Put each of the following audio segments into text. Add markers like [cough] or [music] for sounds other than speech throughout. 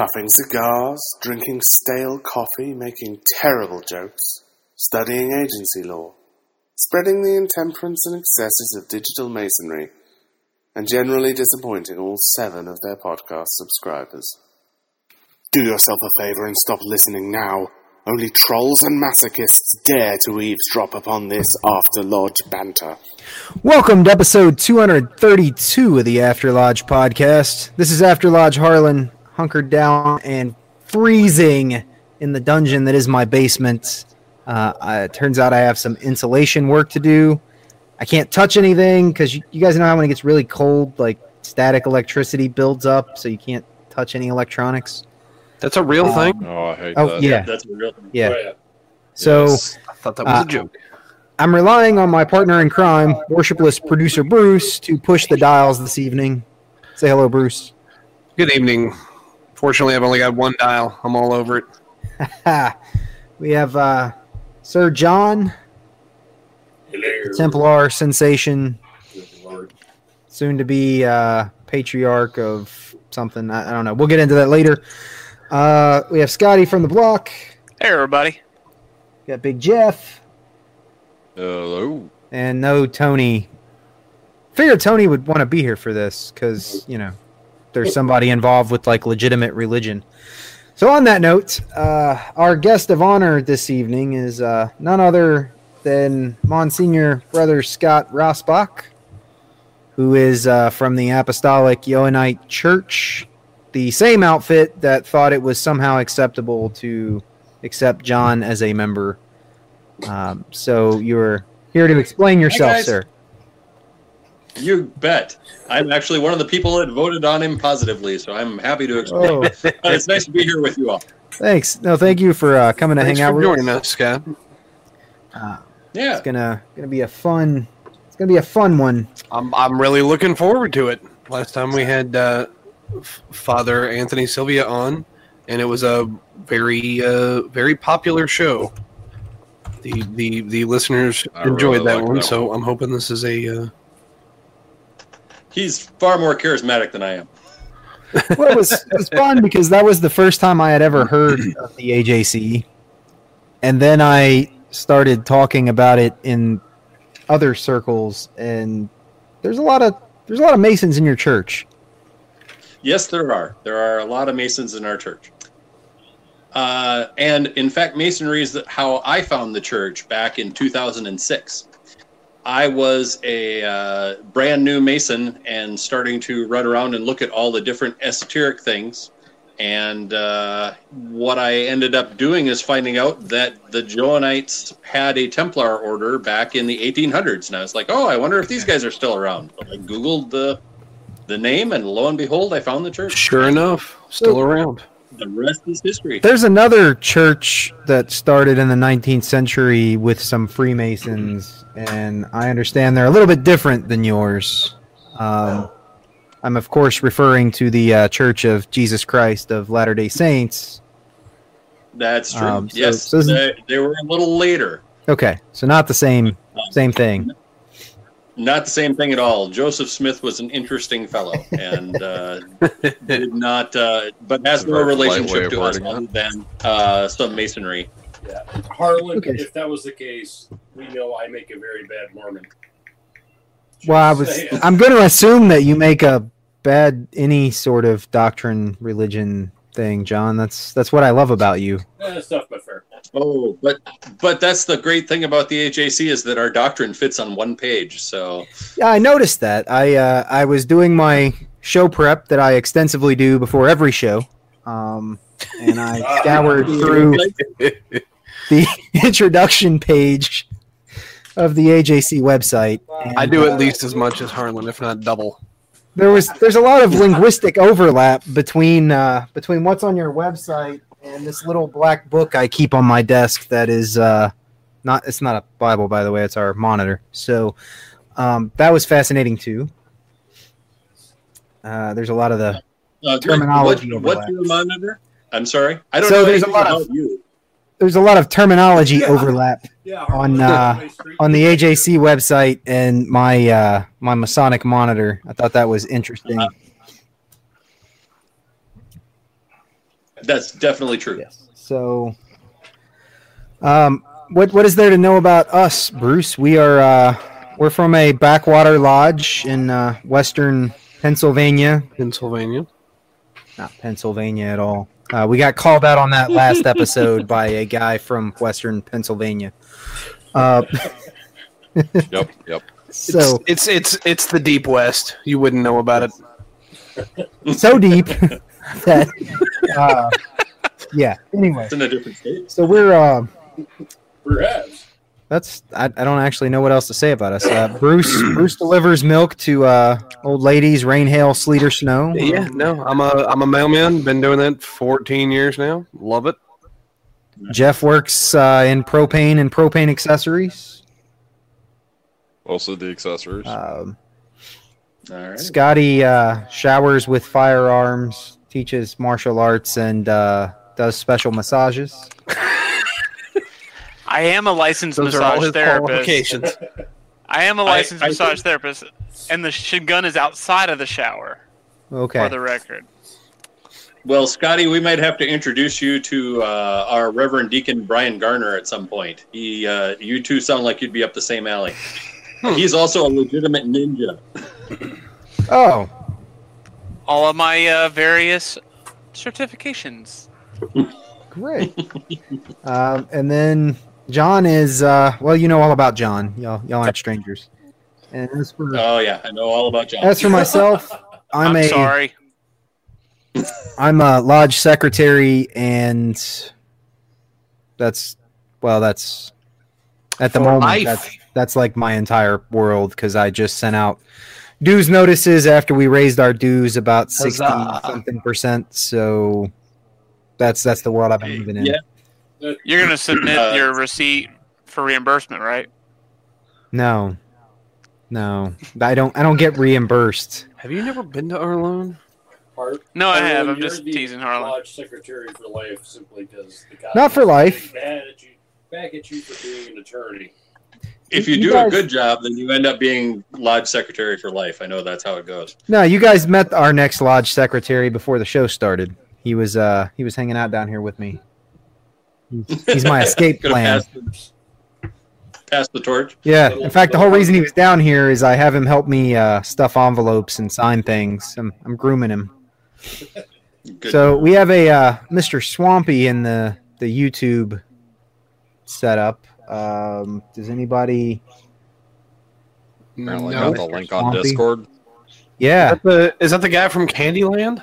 Puffing cigars, drinking stale coffee, making terrible jokes, studying agency law, spreading the intemperance and excesses of digital masonry, and generally disappointing all seven of their podcast subscribers. Do yourself a favor and stop listening now. Only trolls and masochists dare to eavesdrop upon this after lodge banter. Welcome to episode 232 of the After Lodge podcast. This is After Lodge Harlan, hunkered down and freezing in the dungeon that is my basement. Uh, uh, it turns out I have some insulation work to do. I can't touch anything because you, you guys know how when it gets really cold, like static electricity builds up, so you can't touch any electronics. That's a real thing. Oh, I hate Oh, that. yeah. That's a real thing. Yeah. Oh, yeah. So I thought that was Uh, a joke. I'm relying on my partner in crime, worshipless producer Bruce, to push the dials this evening. Say hello, Bruce. Good evening. Fortunately, I've only got one dial. I'm all over it. [laughs] We have uh, Sir John, Hello. Templar sensation, Lord. soon to be uh, patriarch of something. I, I don't know. We'll get into that later. Uh, we have Scotty from the block. Hey, everybody. Got Big Jeff Hello. and no Tony. Figured Tony would want to be here for this because you know there's somebody involved with like legitimate religion. So on that note, uh, our guest of honor this evening is uh, none other than Monsignor Brother Scott Rassbach, who is uh, from the Apostolic Johannite Church, the same outfit that thought it was somehow acceptable to accept John as a member. Um, so you're here to explain yourself, sir. You bet. I'm actually one of the people that voted on him positively, so I'm happy to explain. Oh, [laughs] But it's nice to be here with you all. thanks. No, thank you for uh, coming to Thanks hang out for with joining us. us, Scott. Uh, Yeah. it's gonna gonna be a fun. It's gonna be a fun one. I'm I'm really looking forward to it. Last time we had uh, Father Anthony Sylvia on, and it was a very uh, very popular show. The the the listeners I enjoyed really that liked one, that so one. I'm hoping this is a. He's far more charismatic than I am. Well, it was it was fun because that was the first time I had ever heard of the AJC, and then I started talking about it in other circles, and there's a lot of there's a lot of Masons in your church. Yes, there are. There are a lot of Masons in our church. Uh, and in fact, Masonry is how I found the church back in 2006. I was a uh, brand new Mason and starting to run around and look at all the different esoteric things. And uh, what I ended up doing is finding out that the Johannites had a Templar order back in the 1800s. And I was like, oh, I wonder if these guys are still around. So I Googled the, the name, and lo and behold, I found the church. sure enough, still around. The rest is history. There's another church that started in the 19th century with some Freemasons, and I understand they're a little bit different than yours. Um, I'm, of course, referring to the uh, Church of Jesus Christ of Latter day Saints. That's true. Um, so- yes, so they, they were a little later. Okay, so not the same same thing. Not the same thing at all. Joseph Smith was an interesting fellow, and uh, [laughs] did not, uh, but has That's no very polite way relationship to us other than uh, some masonry. Yeah. Harlan, Okay. if that was the case, we know I make a very bad Mormon. Well, I was. Saying. I'm going to assume that you make a bad any sort of doctrine, religion thing, John. That's that's what I love about you. Eh, stuff but fair. Oh, but but that's the great thing about the AJC is that our doctrine fits on one page. So Yeah, I noticed that. I uh, I was doing my show prep that I extensively do before every show, um, and I [laughs] scoured through the [laughs] introduction page of the AJC website. and, I do uh, at least as much as Harlan, if not double. There was there's a lot of linguistic overlap between uh, between what's on your website and this little black book I keep on my desk that is uh, not it's not a Bible by the way, it's our monitor. So um, that was fascinating too. Uh, there's a lot of the Uh, Terminology What, what's your monitor? I'm sorry. I don't So know there's a anything lot of- you. there's a lot of terminology Yeah. overlap Yeah, On, uh, on the AJC website and my uh, my Masonic monitor. I thought that was interesting. That's definitely true. Yes. So, um, what what is there to know about us, Bruce? We are uh, we're from a backwater lodge in uh, western Pennsylvania. Pennsylvania. Not Pennsylvania at all. Uh, we got called out on that last episode by a guy from western Pennsylvania. Uh, [laughs] Yep, yep. so it's it's it's the deep west. You wouldn't know about it. so deep that [laughs] uh, yeah. Anyway, It's in a different state. so we're uh, Perhaps. That's I, I don't actually know what else to say about us. Uh, Bruce [clears throat] Bruce delivers milk to uh, old ladies, rain, hail, sleet, or snow. Yeah, no, I'm a I'm a mailman. Been doing that 14 years now. Love it. Jeff works uh, in propane and propane accessories. Also the accessories. Um, All right. Scotty uh, showers with firearms, teaches martial arts, and uh, does special massages. [laughs] I am a licensed Those are all massage his therapist. qualifications. [laughs] I am a licensed I massage think- therapist, and the sh- gun is outside of the shower, Okay. for the record. Well, Scotty, we might have to introduce you to uh, our Reverend Deacon Brian Garner at some point. He, uh, you two sound like you'd be up the same alley. He's also a legitimate ninja. Oh, All of my uh, various certifications. great. um, and then John is uh, well, you know all about John. Y'all, y'all aren't strangers. And as for Oh yeah, I know all about John. as for myself, [laughs] I'm, I'm, a sorry. I'm a lodge secretary, and that's well, that's at the For moment life. that's that's like my entire world because I just sent out dues notices after we raised our dues about sixty Huzzah. something percent. So that's that's the world I've been living in. Yeah. You're gonna submit Uh, your receipt for reimbursement, right? No, no, I don't. I don't get reimbursed. Have you never been to Arlone? Part- No, I have. I'm just the teasing Harlan. Lodge secretary for life simply because the guy Not for life. Mad at you, back at you for being an attorney. If you You do guys- a good job, then you end up being lodge secretary for life. I know that's how it goes. No, you guys met our next lodge secretary before the show started. He was uh he was hanging out down here with me. He's- my [laughs] escape plan. pass the, pass the torch. Yeah. In fact, the whole reason he was down here is I have him help me uh, stuff envelopes and sign things. I'm, I'm grooming him. Good. So we have a uh, Mr. Swampy in the the YouTube setup. Um, does anybody? Apparently No. got the link on Swampy. Discord. Yeah, Is that the, is that the guy from Candyland?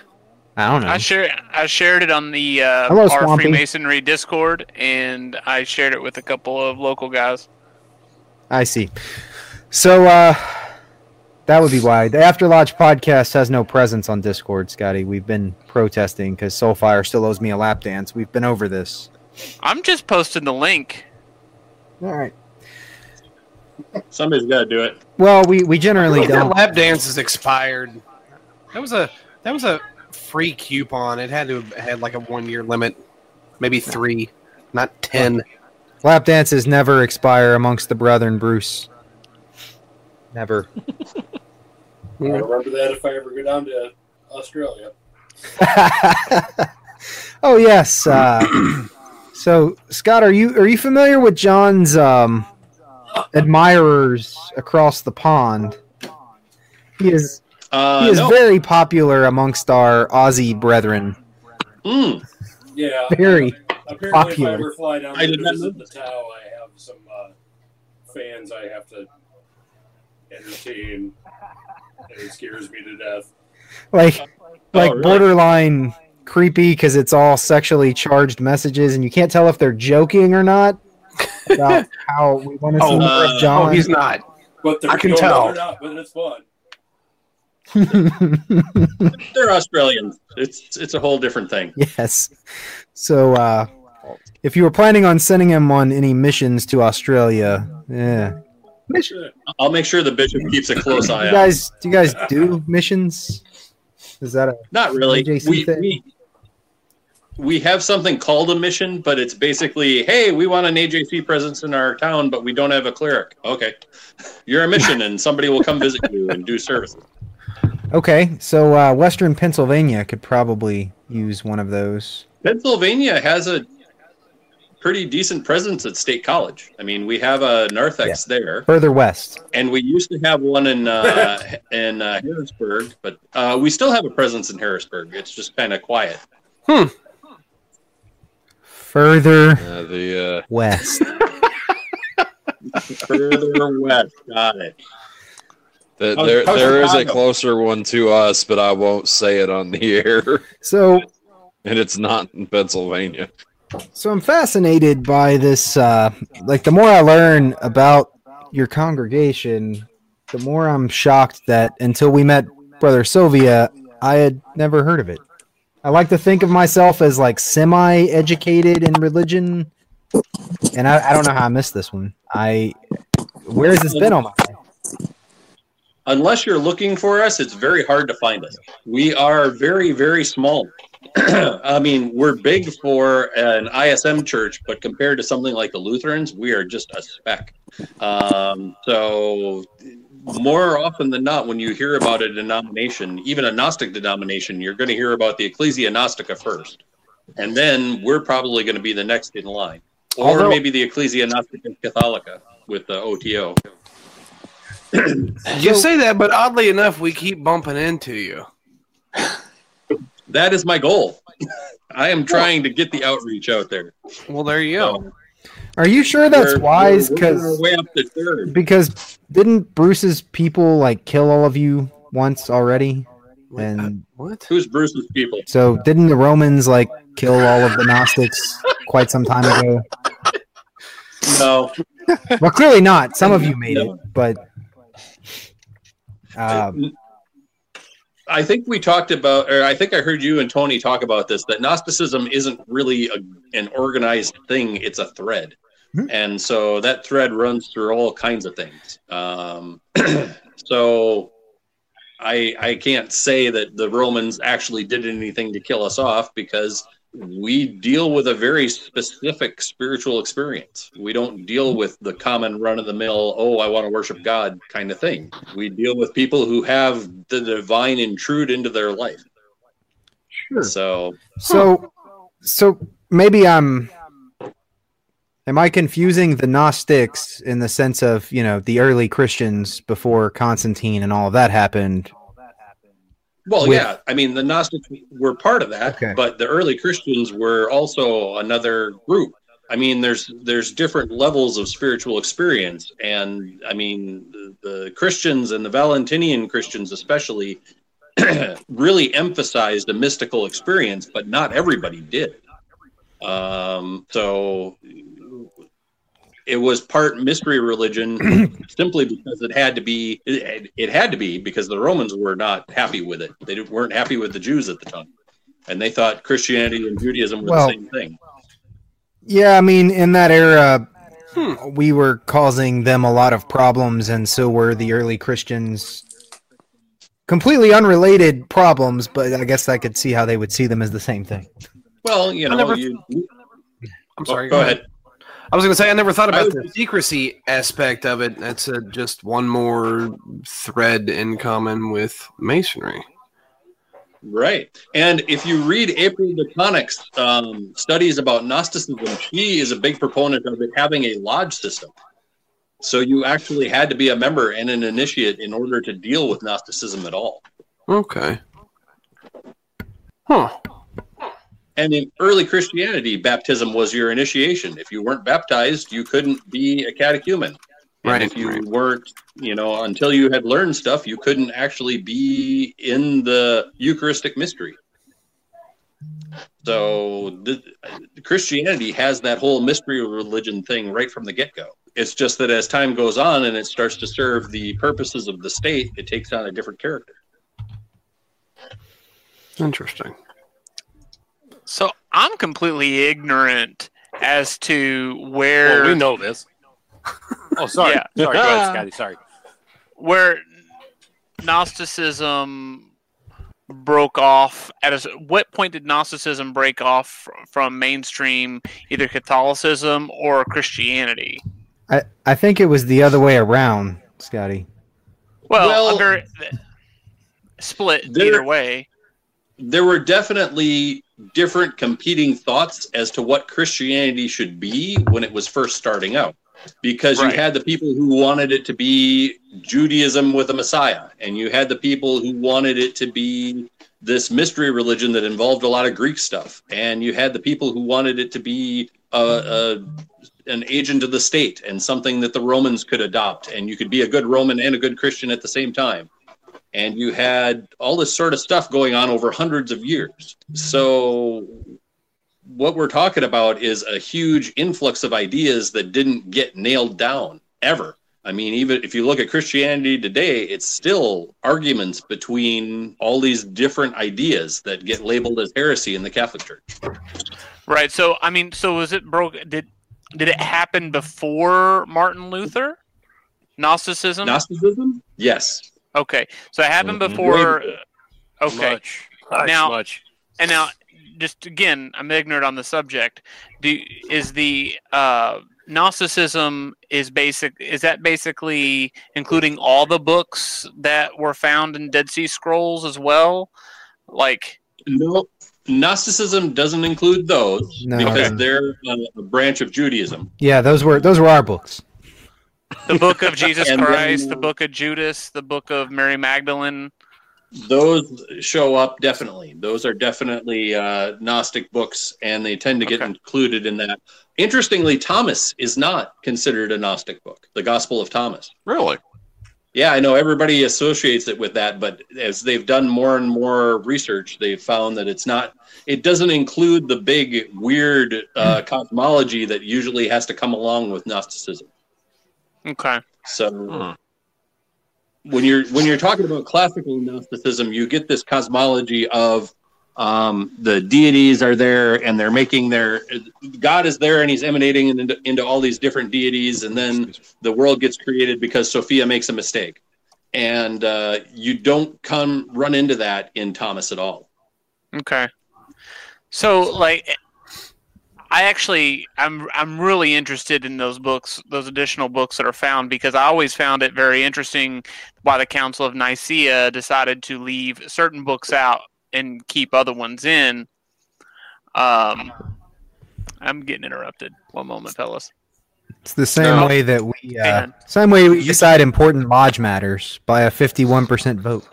I don't know. I share I shared it on the uh, Hello, our Swampy. Freemasonry Discord, and I shared it with a couple of local guys. I see. So uh, that would be why the After Lodge podcast has no presence on Discord, Scotty. We've been protesting because Soulfire still owes me a lap dance. We've been over this. I'm just posting the link. All right. Somebody's got to do it. Well, we we generally don't. lap dance is expired. That was a that was a free coupon. It had to have had like a one year limit, maybe three, not ten. Lap dances never expire amongst the brethren, Bruce. Never. [laughs] I remember that if I ever go down to Australia. [laughs] oh yes. Uh, [clears throat] so Scott, are you are you familiar with John's um, admirers across the pond? He is Uh, he is no. very popular amongst our Aussie brethren. Mm. Yeah. Very. Apparently, popular. if I ever fly down I there to visit the Tao, I have some uh, fans I have to entertain, and it scares me to death. Like like Oh, really? borderline creepy because it's all sexually charged messages and you can't tell if they're joking or not about [laughs] how we want to see Oh, more uh, John. Oh, he's not. But they're I can tell. They're not, but it's fun. [laughs] They're Australians. It's it's a whole different thing. yes. So, uh, if you were planning on sending him on any missions to Australia, yeah. I'll make sure the bishop keeps a close eye you on. it. guys, do you guys do missions? Is that a Not really. We, thing? we we have something called a mission, but it's basically, hey, we want an AJC presence in our town, but we don't have a cleric. Okay, [laughs] you're a mission, and somebody will come visit you and do services. okay? So, uh, Western Pennsylvania could probably use one of those. Pennsylvania has a pretty decent presence at State College. I mean, we have a narthex there, Further west. and we used to have one in uh, [laughs] in uh, Harrisburg, but uh, we still have a presence in Harrisburg. It's just kind of quiet. Further Uh, the uh, west. [laughs] Further west, got it. the, there how's there is a closer one to us, but I won't say it on the air, [laughs] So, and it's not in Pennsylvania. so I'm fascinated by this. Uh, like, the more I learn about your congregation, the more I'm shocked that until we met Brother Sylvia, I had never heard of it. I like to think of myself as like semi-educated in religion, and I, I don't know how I missed this one. I where has this been on my? Unless you're looking for us, it's very hard to find us. We are very, very small. [clears throat] I mean, we're big for an ISM church, but compared to something like the Lutherans, we are just a speck. Um, so, more often than not, when you hear about a denomination, even a Gnostic denomination, you're going to hear about the Ecclesia Gnostica first. And then we're probably going to be the next in line. Or Although- maybe the Ecclesia Gnostica Catholica with the OTO. [clears throat] You say that, but oddly enough, we keep bumping into you. That is my goal. [laughs] I am trying to get the outreach out there. Well, there you go. Um, Are you sure that's We're- wise? we're working our Because way up the third. because didn't Bruce's people like kill all of you once already? And What? Who's Bruce's people? so didn't the Romans like kill all of the Gnostics quite some time ago? No, Well, clearly not. Some of you made it, but um, I think we talked about, or I think I heard you and Tony talk about this. That Gnosticism isn't really a, an organized thing; it's a thread, Hmm. and so that thread runs through all kinds of things. Um, [clears throat] so. I, I can't say that the Romans actually did anything to kill us off because we deal with a very specific spiritual experience. We don't deal with the common run of the mill, oh, I want to worship God kind of thing. We deal with people who have the divine intrude into their life. Sure. So, so so maybe I'm. Am I confusing the Gnostics in the sense of you know the early Christians before Constantine and all of that happened? well, With- yeah, I mean, the Gnostics were part of that, Okay. but the early Christians were also another group. I mean, there's there's different levels of spiritual experience, and I mean, the, the Christians and the Valentinian Christians, especially, [clears throat] really emphasized a mystical experience, but not everybody did. Um, so it was part mystery religion [clears throat] simply because it had to be it, it had to be because the Romans were not happy with it. They weren't happy with the Jews at the time. And they thought Christianity and Judaism were Well- the same thing. Yeah, I mean, in that era, Hmm. we were causing them a lot of problems, and so were the early Christians. Completely unrelated problems, but I guess I could see how they would see them as the same thing. Well, you know, never- you, I'm sorry. go ahead. I was going to say I never thought about the secrecy aspect of it. That's uh just one more thread in common with masonry. Right. And if you read April DeConnick's um, studies about Gnosticism, she is a big proponent of it having a lodge system. So you actually had to be a member and an initiate in order to deal with Gnosticism at all. Okay. Huh. And in early Christianity, baptism was your initiation. If you weren't baptized, you couldn't be a catechumen. And Right, if you right. weren't, you know, until you had learned stuff, you couldn't actually be in the Eucharistic mystery. So the, Christianity has that whole mystery of religion thing right from the get go. It's just that as time goes on and it starts to serve the purposes of the state, it takes on a different character. Interesting. So I'm completely ignorant as to where Well, we know this. [laughs] Oh, sorry. Yeah. Sorry. Go ahead, [laughs] Scotty. Sorry. where Gnosticism broke off at a, what point did Gnosticism break off fr- from mainstream either Catholicism or Christianity? I, I think it was the other way around, Scotty. Well, Well, under split there- either way. there were definitely different competing thoughts as to what Christianity should be when it was first starting out. Because Right. you had the people who wanted it to be Judaism with a Messiah, and you had the people who wanted it to be this mystery religion that involved a lot of Greek stuff, and you had the people who wanted it to be a, a an agent of the state and something that the Romans could adopt, and you could be a good Roman and a good Christian at the same time and you had all this sort of stuff going on over hundreds of years. So, what we're talking about is a huge influx of ideas that didn't get nailed down ever. I mean, even if you look at Christianity today, it's still arguments between all these different ideas that get labeled as heresy in the Catholic Church. Right. So I mean, so was it broke? Did did it happen before Martin Luther? Gnosticism. Gnosticism? Yes. Okay. So it happened Mhm. before. Okay. Much. Much. Now- much. And now, just again, I'm ignorant on the subject. Do is the uh, Gnosticism is basic? Is that basically including all the books that were found in Dead Sea Scrolls as well? Like, No, Gnosticism doesn't include those No. because Okay. they're a, a branch of Judaism. Yeah, those were those were our books. The Book of [laughs] Jesus And then, Christ, the uh, Book of Judas, the Book of Mary Magdalene. Those show up definitely. Those are definitely uh, Gnostic books, and they tend to get Okay. included in that. Interestingly, Thomas is not considered a Gnostic book, the Gospel of Thomas. Really? Yeah, I know everybody associates it with that, but as they've done more and more research, they've found that it's not. It doesn't include the big weird uh, cosmology that usually has to come along with Gnosticism. Okay. So Hmm. when you're when you're talking about classical Gnosticism, you get this cosmology of um, the deities are there and they're making their God is there and he's emanating into, into all these different deities, and then the world gets created because Sophia makes a mistake, and uh, you don't come run into that in Thomas at all. Okay. So like I actually I'm I'm really interested in those books, those additional books that are found because I always found it very interesting why the Council of Nicaea decided to leave certain books out and keep other ones in. Um I'm getting interrupted. One moment, fellas. It's the same No. way that we uh, same way we decide important lodge matters by a fifty-one percent vote.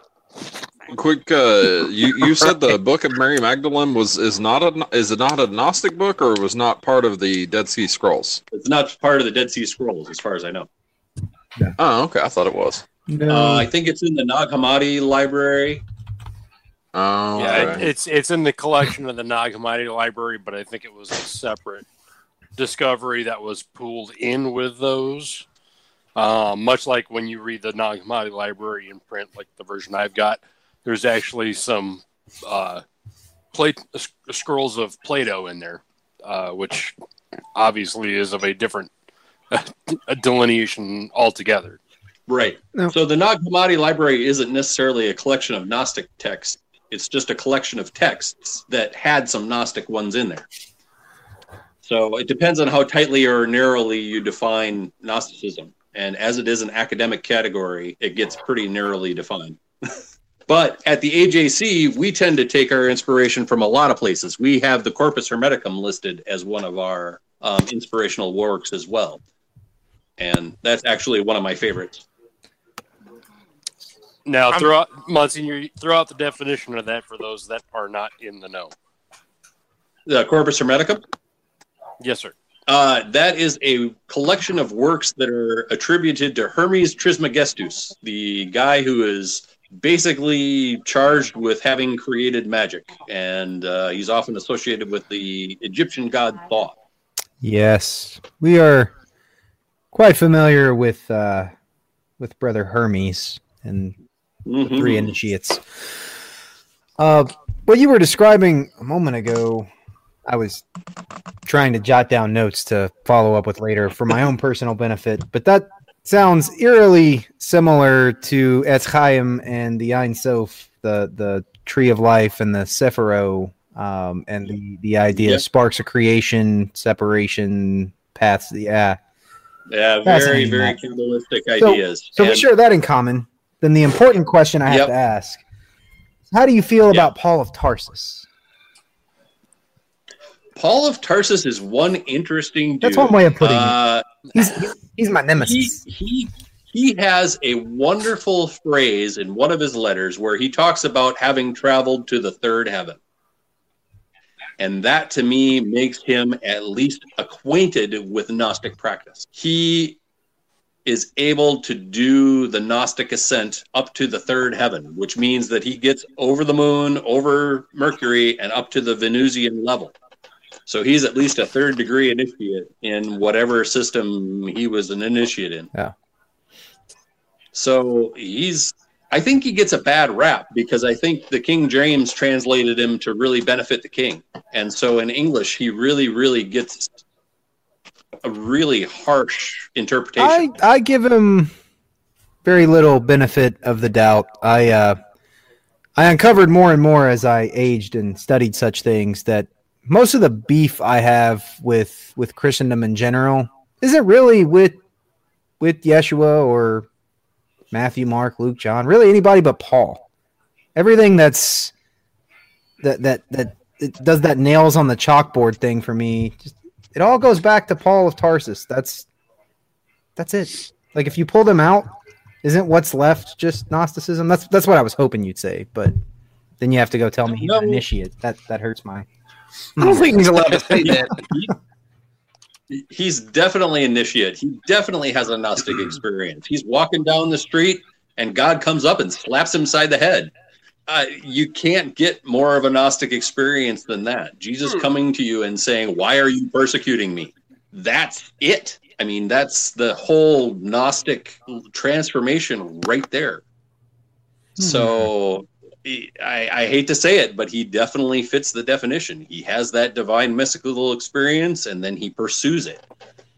Quick, uh, you you said the Book of Mary Magdalene was is not a is it not a Gnostic book or was not part of the Dead Sea Scrolls? It's not part of the Dead Sea Scrolls, as far as I know. Oh, okay, I thought it was. No, Uh, I think it's in the Nag Hammadi library. Oh, Yeah, it, it's it's in the collection of the Nag Hammadi Library, but I think it was a separate discovery that was pooled in with those. Um, much like when you read the Nag Hammadi Library in print, like the version I've got, there's actually some uh, plate s- scrolls of Plato in there, uh, which obviously is of a different [laughs] a delineation altogether. Right. No. So the Nag Hammadi library isn't necessarily a collection of Gnostic texts. It's just a collection of texts that had some Gnostic ones in there. So it depends on how tightly or narrowly you define Gnosticism. And as it is an academic category, it gets pretty narrowly defined. [laughs] but at the AJC, we tend to take our inspiration from a lot of places. We have the Corpus Hermeticum listed as one of our um, inspirational works as well. And that's actually one of my favorites. Now, I'm- throw out, Monsignor, throw out the definition of that for those that are not in the know. The Corpus Hermeticum. Yes, sir. Uh, that is a collection of works that are attributed to Hermes Trismegistus, the guy who is basically charged with having created magic, and uh, he's often associated with the Egyptian god Thoth. yes, we are quite familiar with uh, with Brother Hermes and the Mhm. three initiates. Uh, what you were describing a moment ago, I was trying to jot down notes to follow up with later for my own personal benefit, but that sounds eerily similar to Chaim and the Ein Sof, the the tree of life and the Sephiro, um, and the the idea of sparks of creation, separation, paths. Yeah. Yeah, very, very. Kabbalistic So- ideas. So we share that in common. Then the important question I have Yep. to ask: How do you feel Yep. about Paul of Tarsus? Paul of Tarsus is one interesting dude. That's one way of putting it. He's he's my he, nemesis. he he has a wonderful phrase in one of his letters where he talks about having traveled to the third heaven. And that to me makes him at least acquainted with Gnostic practice. He is able to do the Gnostic ascent up to the third heaven, which means that he gets over the moon, over Mercury, and up to the Venusian level. So he's at least a third degree initiate in whatever system he was an initiate in. Yeah. So he's I think he gets a bad rap because I think the King James translated him to really benefit the king. And so in English he really, really gets a really harsh interpretation. I I give him very little benefit of the doubt. I uh, I uncovered more and more as I aged and studied such things that most of the beef I have with with Christendom in general isn't really with with Yeshua or Matthew, Mark, Luke, John, really anybody but Paul. Everything that's that that that it does that nails on the chalkboard thing for me. Just it all goes back to Paul of Tarsus. That's that's it. Like if you pull them out, isn't what's left just Gnosticism? That's that's what I was hoping you'd say, but then you have to go tell me he's No. an initiate. That that hurts my. I don't think he's allowed to say [laughs] that. He's definitely initiate. He definitely has a Gnostic [clears throat] experience. He's walking down the street and God comes up and slaps him side the head. Uh, you can't get more of a Gnostic experience than that. Jesus coming to you and saying, Why are you persecuting me? That's it. I mean, that's the whole Gnostic transformation right there. So he- I, I hate to say it, but he definitely fits the definition. He has that divine mystical experience, and then he pursues it.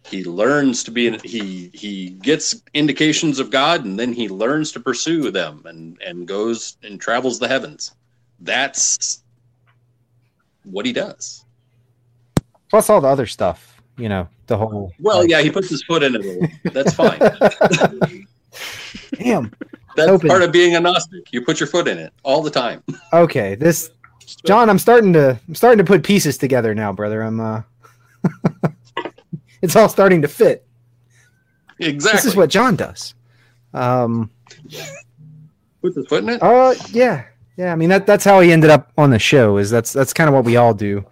He learns to be. He he gets indications of God, and then he learns to pursue them, and and goes and travels the heavens. That's what he does. Plus all the other stuff, you know, the whole. Well, yeah, he puts his foot in it. That's fine. [laughs] Damn. That's Open. part of being a Gnostic. You put your foot in it all the time. Okay, this John, I'm starting to I'm starting to put pieces together now, brother. I'm uh [laughs] It's all starting to fit. Exactly. This is what John does. Um puts his foot in it. uh yeah. Yeah, I mean that that's how he ended up on the show is that's that's kind of what we all do.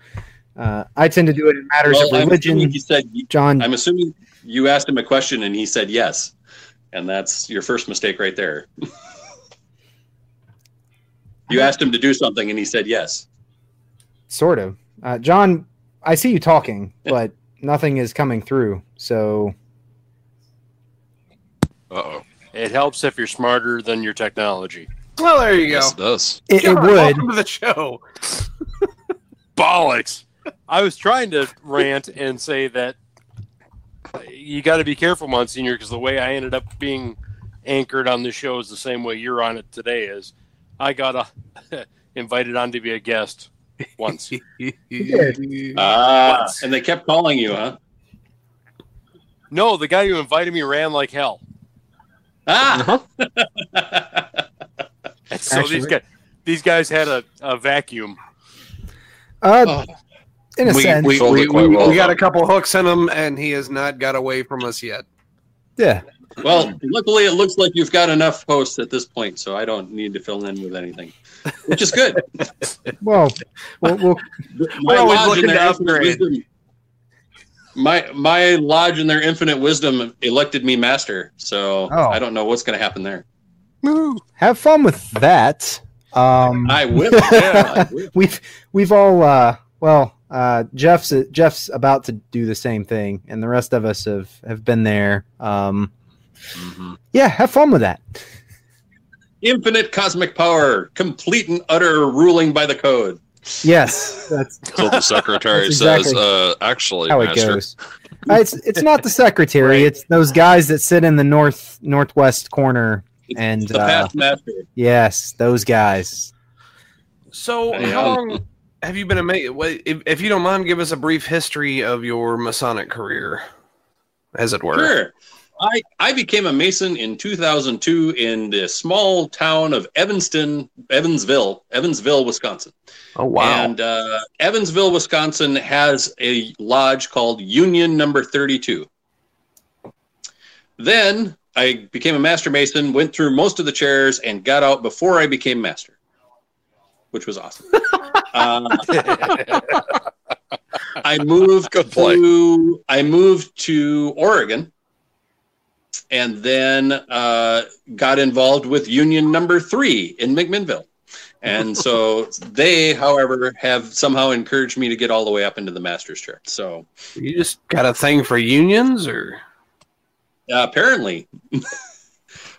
Uh I tend to do it in matters Well, of religion. he said John I'm assuming you asked him a question and he said yes. And that's your first mistake right there. [laughs] you asked him to do something and he said yes. sort of. Uh John, I see you talking, but nothing is coming through. So Uh oh. It helps if you're smarter than your technology. Well, there you go. Yes, it does. it, it would. Welcome to the show. Bollocks. I was trying to rant and say that you got to be careful, Monsignor, because the way I ended up being anchored on this show is the same way you're on it today. Is I got uh, [laughs] invited on to be a guest once. [laughs] Ah, What? and they kept calling you, huh? no, the guy who invited me ran like hell. Ah! And [laughs] so these guys, these guys had a, a vacuum. Uh Oh. In a we, sense. we, we, we- well, we got a couple hooks in him, and he has not got away from us yet. yeah. well, luckily it looks like you've got enough posts at this point, so I don't need to fill in with anything, which is good. [laughs] Well, we'll, we'll My always lodge looking in their to infinite upgrade. wisdom- My my lodge in their infinite wisdom elected me master, so Oh. I don't know what's going to happen there. have fun with that. Um I will. [laughs] Yeah, I will. we've we've all uh well uh jeff's jeff's about to do the same thing and the rest of us have have been there um Mhm. yeah have fun with that Infinite cosmic power, complete and utter ruling by the code. Yes, that's So the [laughs] secretary That's says, uh, actually, how it master, goes. Uh, It's it's not the secretary. It's those guys that sit in the north northwest corner. It's And, the uh, past master. Yes, those guys. So, Yeah. how long have you been a If, if you don't mind, give us a brief history of your Masonic career, as it were. Sure. I, I became a Mason in 2002 in the small town of Evanston, Evansville, Evansville, Wisconsin. Oh wow! And uh, Evansville, Wisconsin has a lodge called Union Number 32. Then I became a Master Mason, went through most of the chairs, and got out before I became Master, which was awesome. [laughs] uh, [laughs] I moved to I moved to Oregon, and then uh, got involved with Union Number Three in McMinnville. And so [laughs] they, however, have somehow encouraged me to get all the way up into the master's chair. So you just got a thing for unions, or uh, apparently, [laughs]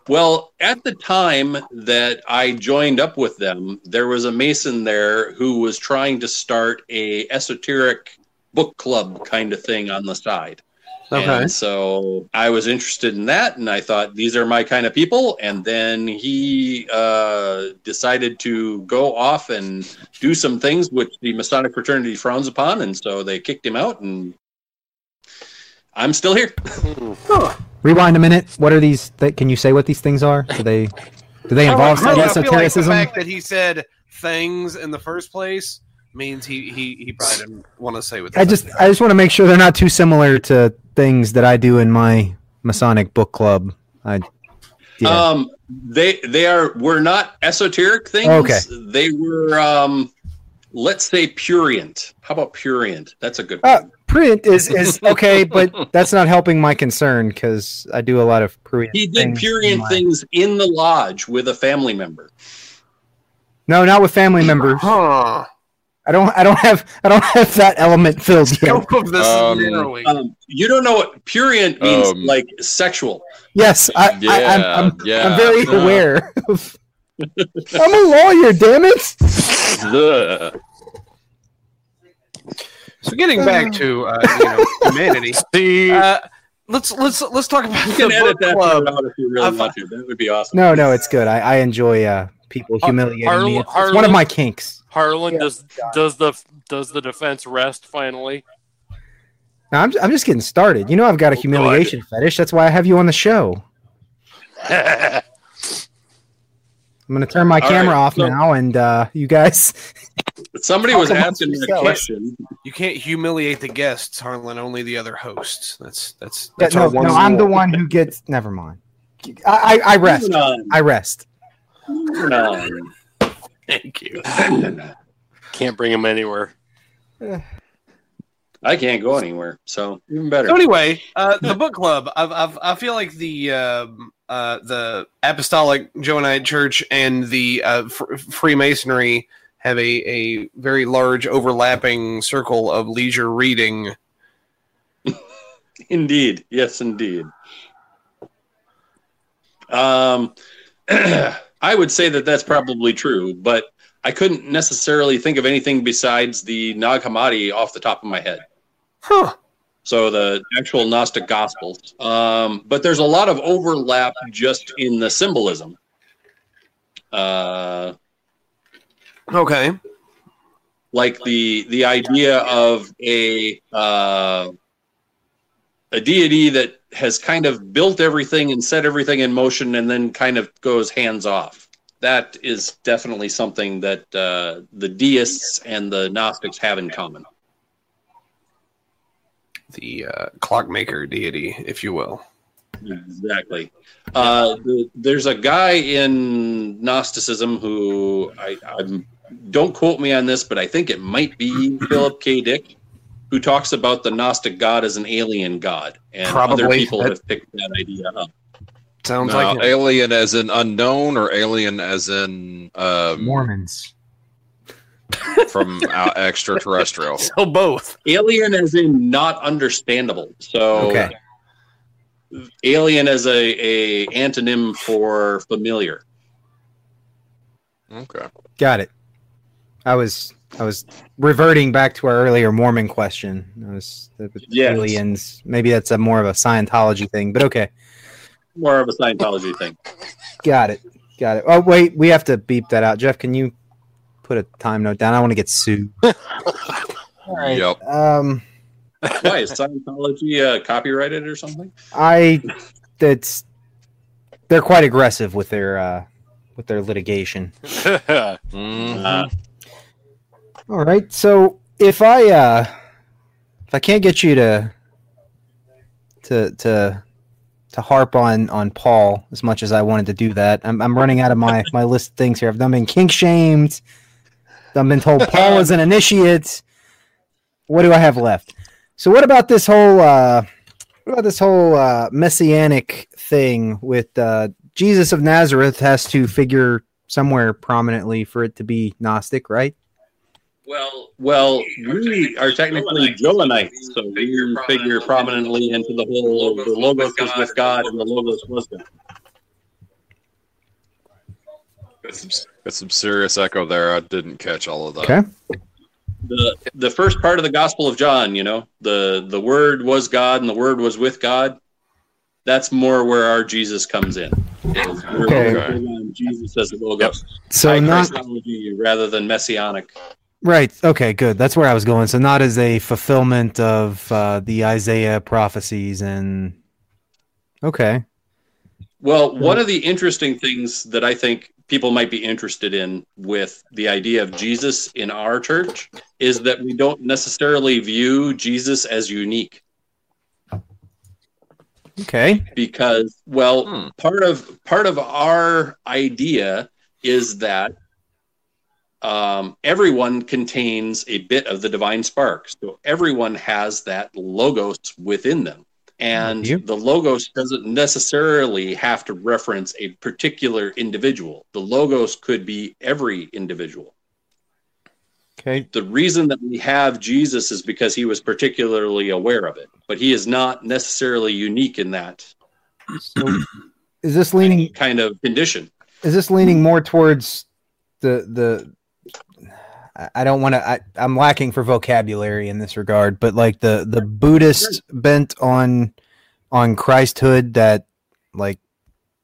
well, at the time that I joined up with them, there was a Mason there who was trying to start a esoteric book club kind of thing on the side. okay? And so I was interested in that, and I thought these are my kind of people. And then he uh, decided to go off and do some things which the Masonic fraternity frowns upon, and so they kicked him out. And I'm still here. Rewind a minute. What are these? Th- can you say what these things are? Do they do they [laughs] involve I, some I feel like the esotericism? fact that he said things in the first place means he he, he probably didn't want to say what. I just I just want to make sure they're not too similar to things that I do in my Masonic book club. I yeah. Um, they they are were not esoteric things. Okay. They were um, let's say purient. How about purient? That's a good Uh, one. Print is is [laughs] okay, but that's not helping my concern because I do a lot of prurient. He did things in purient things in the lodge with a family member. No, not with family members. huh? I don't. I don't have. I don't have that element filled yet. Scope of this Um, is. Um, you don't know what purient means, Um, like sexual. Yes, I, I, Yeah, I'm, I'm, yeah. I'm very Uh. aware. Of, I'm a lawyer. Damn it! Ugh. So getting back to uh, you know humanity, [laughs] uh, let's let's let's talk about You the book that club. out if you really I've- want to. That would be awesome. No, no, it's good. I, I enjoy uh, people Har- humiliating Harlan- me. It's, it's one of my kinks. Harlan, Yeah. does does the does the defense rest finally? No, I'm, I'm just getting started. You know, I've got a Oh, humiliation fetish. That's why I have you on the show. [laughs] I'm going to turn my All camera right, off so- now, and uh, you guys. [laughs] Somebody was asking me a question. You can't humiliate the guests, Harlan. Only the other hosts. That's that's Yeah, that's no, one no, I'm the one who [laughs] gets. Never mind. I, I, I rest. I rest. Thank you. Can't bring him anywhere. [sighs] I can't go anywhere, so even better. So anyway, uh, the book club. I've, I've, I feel like the um uh, the Apostolic Johannite Church and the uh, Fr- Freemasonry have a, a very large overlapping circle of leisure reading. [laughs] Indeed, yes, indeed. Um, [clears throat] I would say that that's probably true, but I couldn't necessarily think of anything besides the Nag Hammadi off the top of my head. Huh. So the actual Gnostic Gospels. Um, but there's a lot of overlap just in the symbolism. Uh, Okay. like the the idea of a uh, a deity that has kind of built everything and set everything in motion and then kind of goes hands off. That is definitely something that uh, the deists and the Gnostics have in common. The uh, clockmaker deity, if you will. Exactly. Uh, the, there's a guy in Gnosticism who I, I'm don't quote me on this, but I think it might be Philip K. Dick, who talks about the Gnostic God as an alien god, and other people That- have picked that idea up. Sounds Now, like it. alien as in unknown or alien as in um, Mormons. From out extraterrestrial? [laughs] so both. Alien as in not understandable. So Okay. alien as a, a antonym for familiar. Okay. Got it. I was I was reverting back to our earlier Mormon question. I was the the Yes. aliens. Maybe that's a more of a Scientology thing, but okay. More of a Scientology thing. Got it. Got it. Oh wait, we have to beep that out. Jeff, can you put a time note down? I want to get sued. [laughs] All right. Yep. Um, Why is Scientology uh, copyrighted or something? I that's they're quite aggressive with their uh with their litigation. [laughs] Mhm. Uh, All right. So if I uh if I can't get you to to to to harp on on Paul as much as I wanted to do that, I'm I'm running out of my my list of things here. I've done been kink shamed. I've been told Paul is an [laughs] initiate. What do I have left? So what about this whole uh what about this whole uh messianic thing with uh Jesus of Nazareth has to figure somewhere prominently for it to be Gnostic, right? well, well, we are technically Johannites, so we figure prominently into the whole the logos was with God and the logos was God. Got some, serious echo there. I didn't catch all of that. Okay. the the first part of the Gospel of John, you know, the the Word was God and the Word was with God. That's more where our Jesus comes in. Is we're Okay. big on Jesus as the logos, So High not rather than messianic. right. Okay, good. That's where I was going. So not as a fulfillment of uh, the Isaiah prophecies and okay. Well, one of the interesting things that I think people might be interested in with the idea of Jesus in our church is that we don't necessarily view Jesus as unique. Okay. because well Hmm. part of part of our idea is that um, everyone contains a bit of the divine spark so everyone has that logos within them and the logos doesn't necessarily have to reference a particular individual the logos could be every individual Okay. the reason that we have Jesus is because he was particularly aware of it, but he is not necessarily unique in that So is this leaning kind of condition. is this leaning more towards the the I- I don't want to. I, I'm lacking for vocabulary in this regard, but like the the Buddhist bent on on Christhood, that like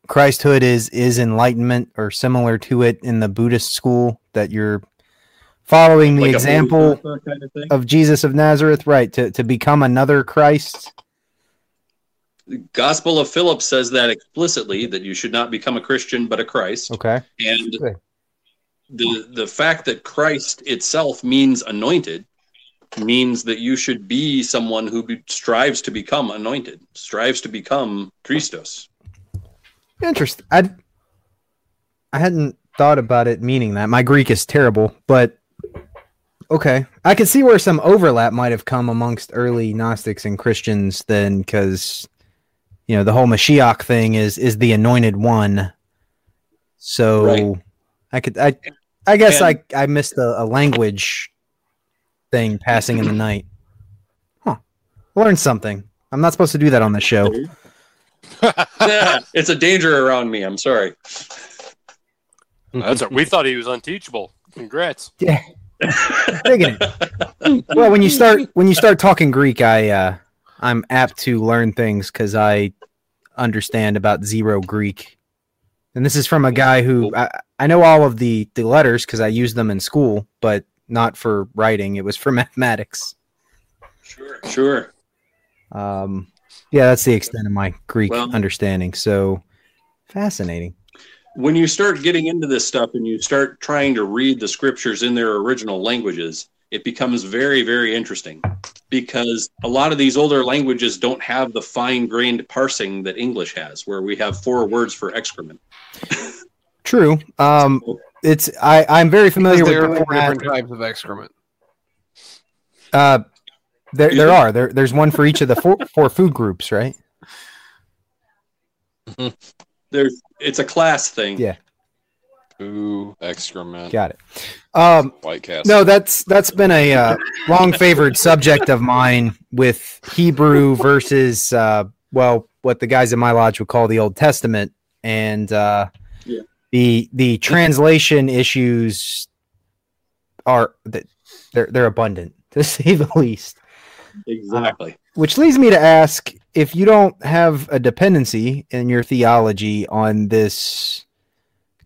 Christhood is is enlightenment or similar to it in the Buddhist school. That you're following the Like a example kind of of Jesus of Nazareth, right? To to become another Christ. The Gospel of Philip says that explicitly that you should not become a Christian but a Christ. Okay. And Okay. The the fact that Christ itself means anointed means that you should be someone who be, strives to become anointed, strives to become Christos. Interesting. I I hadn't thought about it meaning that. My Greek is terrible, but okay. I can see where some overlap might have come amongst early Gnostics and Christians then because you know the whole Mashiach thing is is the anointed one. So Right. I could I I guess And- I I missed a, a language thing passing in the night. Huh. Learn something. I'm not supposed to do that on the show. [laughs] yeah, it's a danger around me. I'm sorry. That's it. We thought he was unteachable. Congrats. Yeah. Digging it. Well, when you start when you start talking Greek, I uh, I'm apt to learn things because I understand about zero Greek, and this is from a guy who I, I know all of the the letters because I used them in school, but not for writing. It was for [laughs] mathematics. Sure. Sure. Um, yeah, that's the extent of my Greek Well- understanding. So fascinating. when you start getting into this stuff and you start trying to read the scriptures in their original languages, it becomes very, very interesting because a lot of these older languages don't have the fine grained parsing that English has, where we have four words for excrement. [laughs] True. Um, it's I I'm very familiar with there are four different types of excrement. Uh, there there are there there's one for each of the four [laughs] four food groups, right? There's it's a class thing. Yeah. Ooh, excrement. Got it. Um, White cast. no, that's that's been a uh, long favored [laughs] subject of mine with Hebrew versus uh, well, what the guys in my lodge would call the Old Testament, and uh, Yeah. The the translation issues are that they're they're abundant [laughs] to say the least. Exactly. Uh, which leads me to ask if you don't have a dependency in your theology on this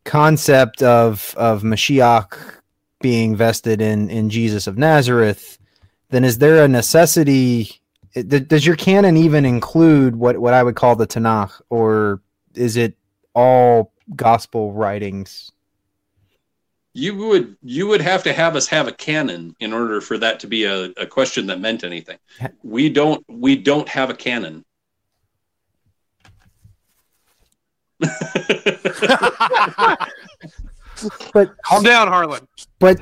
concept of of Mashiach being vested in in Jesus of Nazareth, then is there a necessity? Does your canon even include what what I would call the Tanakh, or is it all gospel writings? You would you would have to have us have a canon in order for that to be a, a question that meant anything. We don't we don't have a canon. [laughs] But Calm down, Harlan. but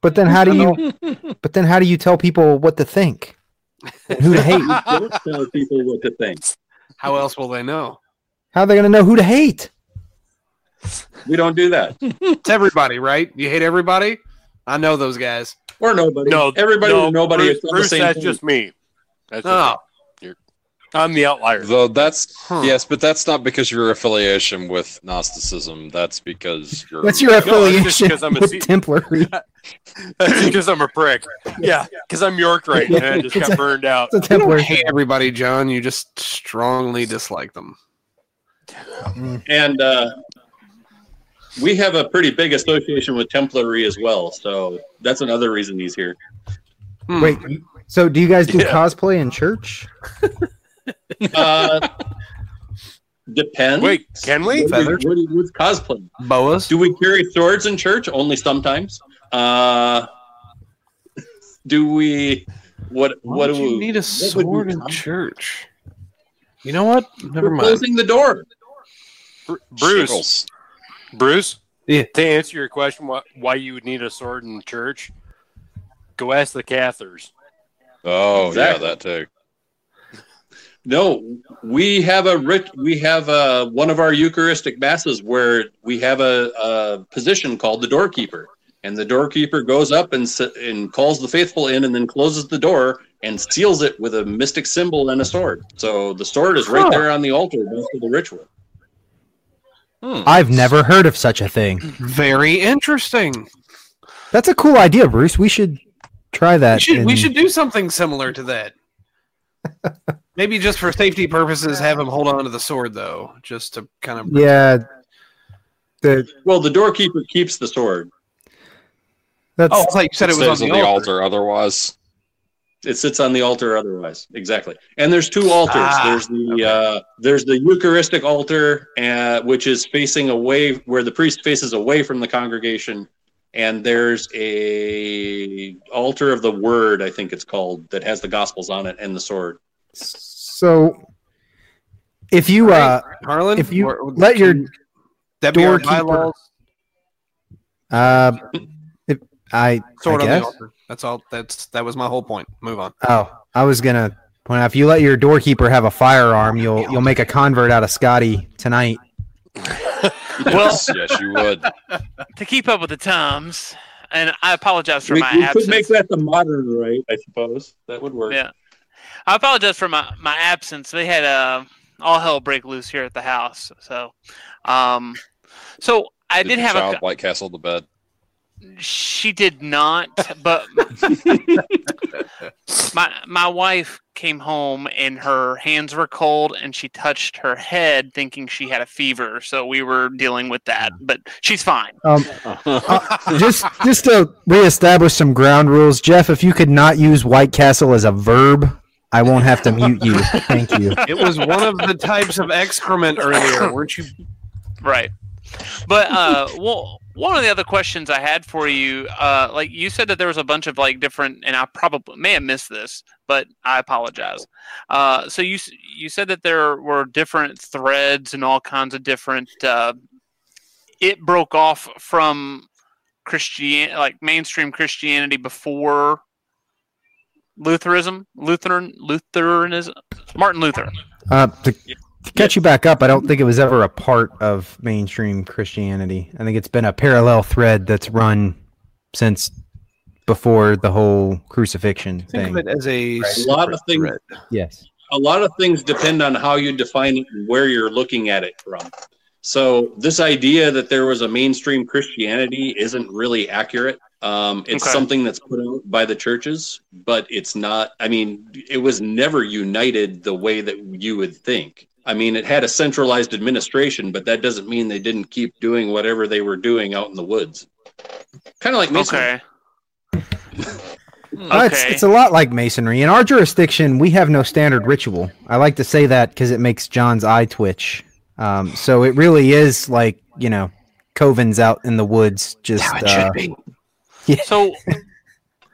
but then how do you [laughs] but then how do you tell people what to think? And who to hate? [laughs] don't tell people what to think. How else will they know? How are they going to know who to hate? We don't do that. It's everybody, right? You hate everybody? I know those guys. Or nobody. No, everybody no, or nobody Bruce, Bruce, that's page. just me. That's just Oh, me. You're- I'm the outlier. Though that's Huh. yes, but that's not because your affiliation with Gnosticism. That's because [laughs] you're. What's your No, just affiliation because I'm a with C- Templary? [laughs] That's because I'm a prick. Yeah, because I'm York Rite and I just [laughs] got burned out. It's a you don't Templar. hate everybody, John. You just strongly dislike them. and uh, we have a pretty big association with Templary as well. So that's another reason he's here. Hmm. Wait, so do you guys do Yeah. cosplay in church? [laughs] Uh, depends. Wait, can we? What do you- what do you- what's cosplay? boas. Do we carry swords in church? Only sometimes. Uh, do we? What? Why what do you we need a what would we sword in cos- church? You know what? Never We're mind. closing the door. Bruce, Shiggles. Bruce. Yeah. To answer your question, why, why you would need a sword in church? Go ask the Cathars. Oh Exactly. yeah, that too. No, we have a rich. We have a, one of our Eucharistic masses where we have a, a position called the doorkeeper, and the doorkeeper goes up and and calls the faithful in, and then closes the door and seals it with a mystic symbol and a sword. So the sword is right Huh. there on the altar after the ritual. Hmm. I've never heard of such a thing. Very interesting. That's a cool idea, Bruce. We should try that. We should, we should do something similar to that. [laughs] Maybe just for safety purposes, have him hold on to the sword, though, just to kind of. Yeah. The, Well, the doorkeeper keeps the sword. that's Oh, I thought you said it was on Stays the, altar. Otherwise, It sits on the altar otherwise. Exactly. And there's two altars. Ah, there's the okay. uh, there's the Eucharistic altar, uh, which is facing away where the priest faces away from the congregation, and there's a altar of the Word, I think it's called, that has the Gospels on it and the sword. so. If you uh Harlan, if you or- let your that be our doorkeeper- uh if I Sword I on the guess. altar. That's all. That's that was my whole point. Move on. Oh, I was gonna point out if you let your doorkeeper have a firearm, you'll you'll make a convert out of Scotty tonight. Well, [laughs] yes, yes, you would. to keep up with the times, and I apologize for We, my we could make that the modern rite, I suppose. That would work. Yeah. I apologize for my, my absence. They had uh, all hell break loose here at the house. So, um, so I did your have child a. White Castle to bed. She did not, but [laughs] my my wife came home and her hands were cold and she touched her head thinking she had a fever. So we were dealing with that, but she's fine. Um, just just to reestablish some ground rules, Jeff. If you could not use White Castle as a verb, I won't have to mute you. Thank you. It was one of the types of excrement earlier, weren't you? Right. But uh, well, one of the other questions I had for you, uh, like you said that there was a bunch of like different, and I probably may have missed this, but I apologize. Uh, so you you said that there were different threads and all kinds of different. Uh, it broke off from Christian, like mainstream Christianity before Lutheranism, Lutheran, Lutheranism, Martin Luther. Uh, to, to catch you back up, I don't think it was ever a part of mainstream Christianity. I think it's been a parallel thread that's run since before the whole crucifixion Think of thing. it as a A lot of things Yes. a lot of things depend on how you define it and where you're looking at it from. So this idea that there was a mainstream Christianity isn't really accurate. Um, it's Okay. something that's put out by the churches, but it's not. I mean, it was never united the way that you would think. I mean, it had a centralized administration, but that doesn't mean they didn't keep doing whatever they were doing out in the woods. Kind of like masonry. Okay. [laughs] Uh, it's, Okay. it's a lot like masonry. In our jurisdiction, we have no standard ritual. I like to say that because it makes John's eye twitch. Um, so it really is like you know, covens out in the woods. Just uh, [laughs] So,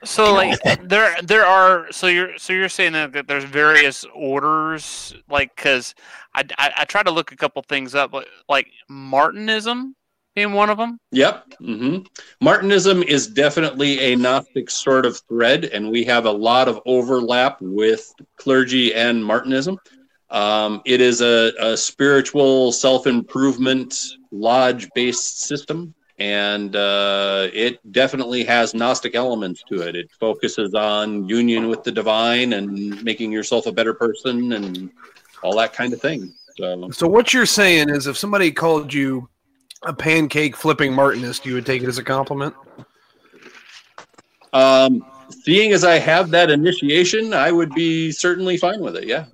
so like there there are so you're so you're saying that, that there's various orders like because I, I I tried to look a couple things up like, like Martinism being one of them. Yep. hmm Martinism is definitely a Gnostic sort of thread, and we have a lot of overlap with clergy and Martinism. Um, it is a, a spiritual self improvement lodge based system, and uh, it definitely has Gnostic elements to it. It focuses on union with the divine and making yourself a better person and all that kind of thing. So, So what you're saying is, if somebody called you a pancake flipping Martinist, you would take it as a compliment. Um, seeing as I have that initiation, I would be certainly fine with it. Yeah.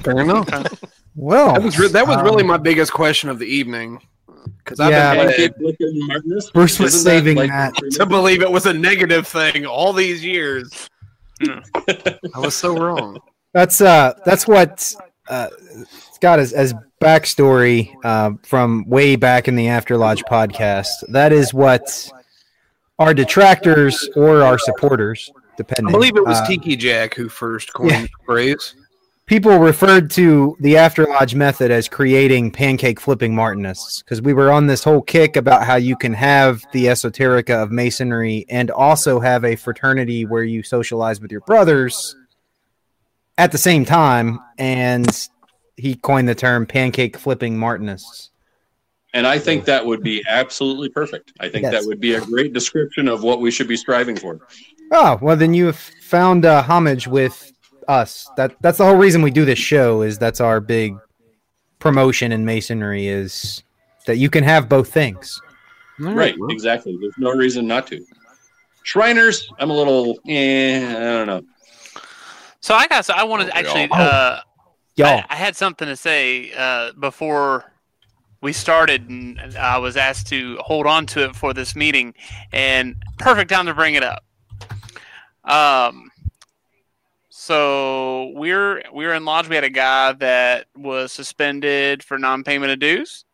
Fair enough. well, That was re- that was um, really my biggest question of the evening. Because I've Yeah, been but- led Pancake flipping Bruce was Isn't saving like- that. to believe it was a negative thing all these years. Hmm. I was so wrong. That's uh, that's what uh, Scott as as backstory uh, from way back in the After Lodge podcast. That is what our detractors or our supporters, depending. I believe it was uh, Tiki Jack who first coined Yeah. the phrase. People referred to the After Lodge method as creating pancake flipping Martinists because we were on this whole kick about how you can have the esoterica of masonry and also have a fraternity where you socialize with your brothers at the same time. And he coined the term pancake flipping Martinists. And I think that would be absolutely perfect. I think Yes. that would be a great description of what we should be striving for. Oh, well, then you have found uh, homage with us. That That's the whole reason we do this show is that's our big promotion in masonry is that you can have both things. Right, exactly. There's no reason not to. Shriners, I'm a little, eh, I don't know. So I got so I wanted Oh, actually y'all. uh, Y'all, I, I had something to say uh, before we started, and I was asked to hold on to it for this meeting, and perfect time to bring it up. Um, so we're we're in lodge. We had a guy that was suspended for non-payment of dues,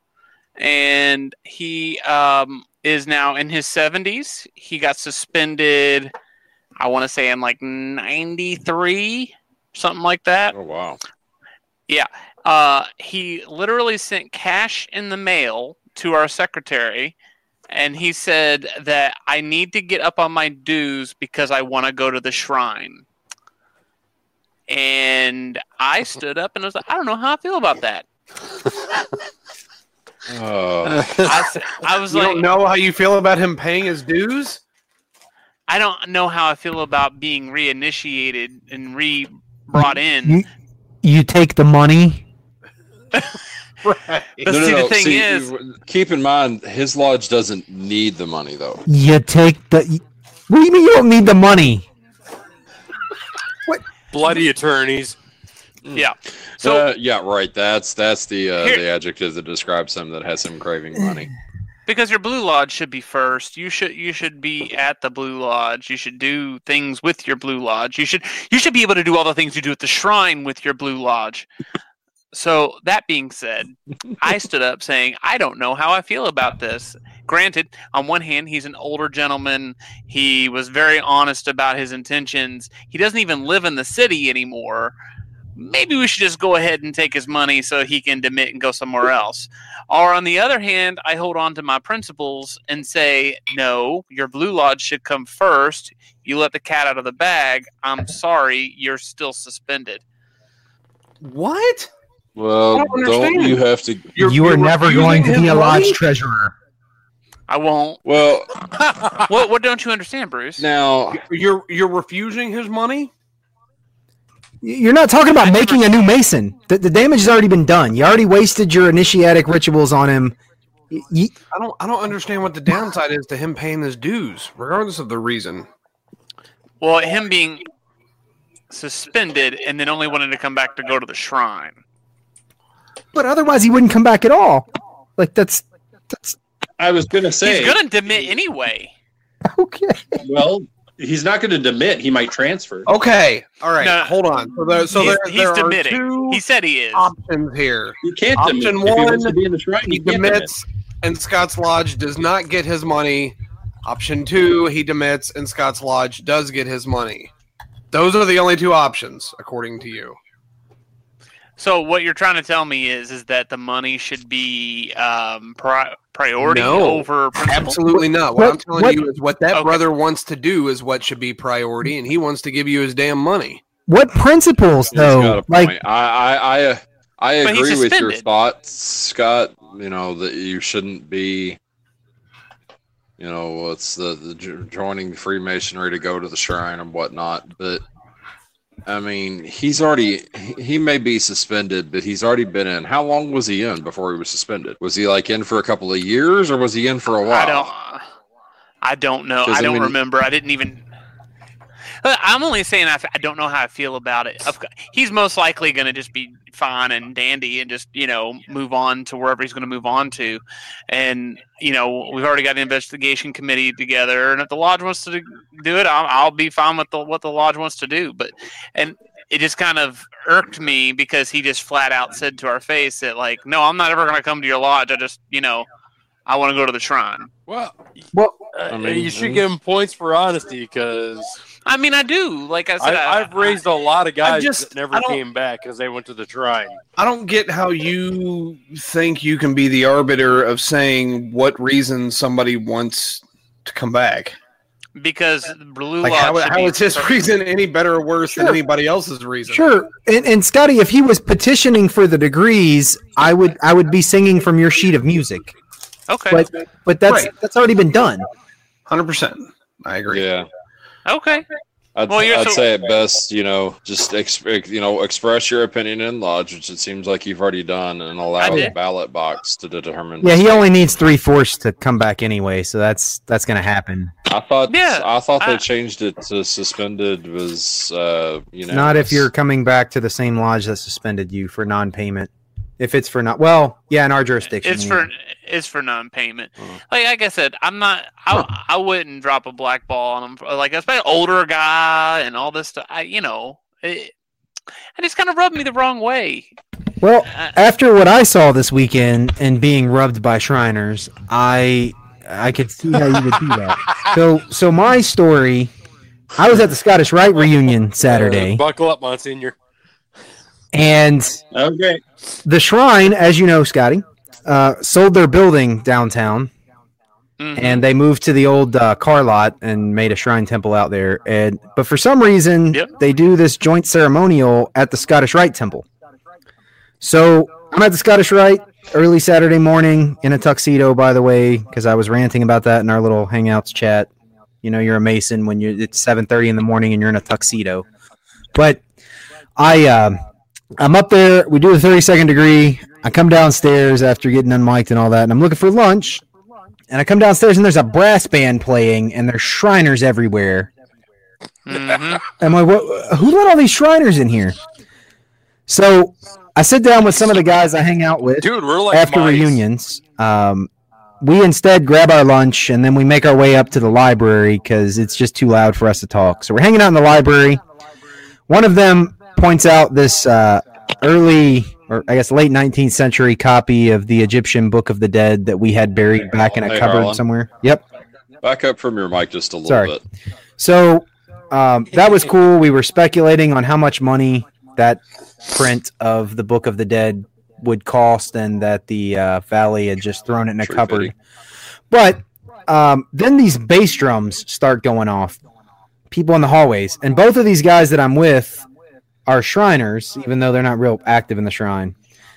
and he um, is now in his seventies. He got suspended. I want to say in like '93, something like that. Oh wow. Yeah, uh, he literally sent cash in the mail to our secretary, and he said that I need to get up on my dues because I want to go to the shrine. And I stood up and I was like, I don't know how I feel about that. Uh, I, s- I was like You like, don't know how you feel about him paying his dues? I don't know how I feel about being reinitiated and re brought in. you, you take the money. [laughs] Right. But see, the thing is- keep in mind his lodge doesn't need the money though. You take the. What do you mean you don't need the money? Bloody attorneys. Yeah. So uh, yeah, right. That's that's the uh, Here- the adjective that describes him that has him craving money. [sighs] because your blue lodge should be first you should you should be at the blue lodge you should do things with your blue lodge you should you should be able to do all the things you do at the shrine with your blue lodge so that being said i stood up saying i don't know how i feel about this granted on one hand he's an older gentleman he was very honest about his intentions he doesn't even live in the city anymore maybe we should just go ahead and take his money so he can demit and go somewhere else or on the other hand, I hold on to my principles and say, no, your blue lodge should come first. You let the cat out of the bag. I'm sorry, you're still suspended. What? Well, don't don't, you have to? You're- you are never going to be a lodge treasurer. I won't. Well, [laughs] What? What don't you understand, Bruce? now You're you're refusing his money? You're not talking about making a new mason. The, the damage has already been done. You already wasted your initiatic rituals on him. Y- y- I don't I don't understand what the downside is to him paying his dues, regardless of the reason. Well, him being suspended and then only wanting to come back to go to the shrine. but otherwise, he wouldn't come back at all. Like that's that's I was going to say, He's gonna demit anyway. okay. well, he's not going to demit. He might transfer. Okay, all right, No. hold on. So there, so he's, there, he's there are demitting. two He said he is. options here. He can't Option demit. If he wants one, to be in the shrine, He he can't demit. demits, and Scott's Lodge does not get his money. Option two, he demits, and Scott's Lodge does get his money. Those are the only two options, according to you. So what you're trying to tell me is is that the money should be um, pri- priority No, over principle? Absolutely not. What, What- I'm telling what- you is what that Okay. brother wants to do is what should be priority, and he wants to give you his damn money. What principles though? Like. I, I, I, I agree with your thoughts, Scott. You know that you shouldn't be. You know it's the, the joining Freemasonry to go to the shrine and whatnot, but I mean he's already he- may be suspended, but he's already been in. How long was he in before he was suspended? Was he like in for a couple of years, or was he in for a while? I don't. I don't know. I I don't mean- remember. I didn't even. I'm only saying I, f- I don't know how I feel about it. He's most likely going to just be fine and dandy and just you know move on to wherever he's going to move on to, and you know we've already got an investigation committee together, and if the lodge wants to do it, I'll, I'll be fine with the, what the lodge wants to do. But and it just kind of irked me because he just flat out said to our face that like, no, I'm not ever going to come to your lodge. I just you know I want to go to the shrine. Well, Well, uh, I mean, you should give him points for honesty because I mean, I do. Like I said, I, I've raised a lot of guys just- that never came back because they went to the shrine. I don't get how you think you can be the arbiter of saying what reason somebody wants to come back. because Blue Like Lodge how, should how be is his per- reason any better or worse than anybody else's reason? Sure, and, and Scotty, if he was petitioning for the degrees, I would I would be singing from your sheet of music. Okay. But but that's Right. that's already been done. hundred percent. I agree. Yeah. Okay. I'd, Well, you're I'd so- say at best, you know, just ex- you know, express your opinion in lodge, which it seems like you've already done, and allow the ballot box to determine. Yeah, he only needs three fourths to come back anyway, so that's that's gonna happen. I thought. Yeah, I thought I- they changed it to suspended was, uh, you know, Not if you're coming back to the same lodge that suspended you for non-payment. If it's for not well, yeah, in our jurisdiction, It's yeah. for it's for non-payment. Oh. Like like I said, I'm not. I, I wouldn't drop a black ball on them Like especially older guy and all this stuff. I you know, it, it just kind of rubbed me the wrong way. well. Uh, After what I saw this weekend and being rubbed by Shriners, I I could see how you would do that. [laughs] So so my story, I was at the Scottish Rite reunion Saturday, Uh, buckle up, Monsignor. And Okay. the shrine, as you know, Scotty, uh, sold their building downtown, mhm. and they moved to the old uh, car lot and made a shrine temple out there. And but for some reason, Yep. they do this joint ceremonial at the Scottish Rite temple. So I'm at the Scottish Rite early Saturday morning in a tuxedo, by the way, because I was ranting about that in our little Hangouts chat. You know, you're a Mason when you it's 7:30 in the morning and you're in a tuxedo. But I, um, I'm up there. We do the 30 second degree. I come downstairs after getting unmiked and all that, and I'm looking for lunch. And I come downstairs and there's a brass band playing, and there's Shriners everywhere. Mhm. I'm like, what, who let all these Shriners in here? So I sit down with some of the guys I hang out with Dude, we're like after mice. reunions. Um, we instead grab our lunch and then we make our way up to the library because it's just too loud for us to talk. So we're hanging out in the library. One of them points out this uh, early, or I guess late 19th century copy of the Egyptian Book of the Dead that we had buried back in a Hey, cupboard Harlan. somewhere. Yep. back up from your mic just a little Sorry. bit. So um, that was cool. We were speculating on how much money that print of the Book of the Dead would cost, and that the uh, Valley had just thrown it in a Tree cupboard. fitting. But um, then these bass drums start going off. People in the hallways, and both of these guys that I'm with are Shriners, even though they're not real active in the shrine.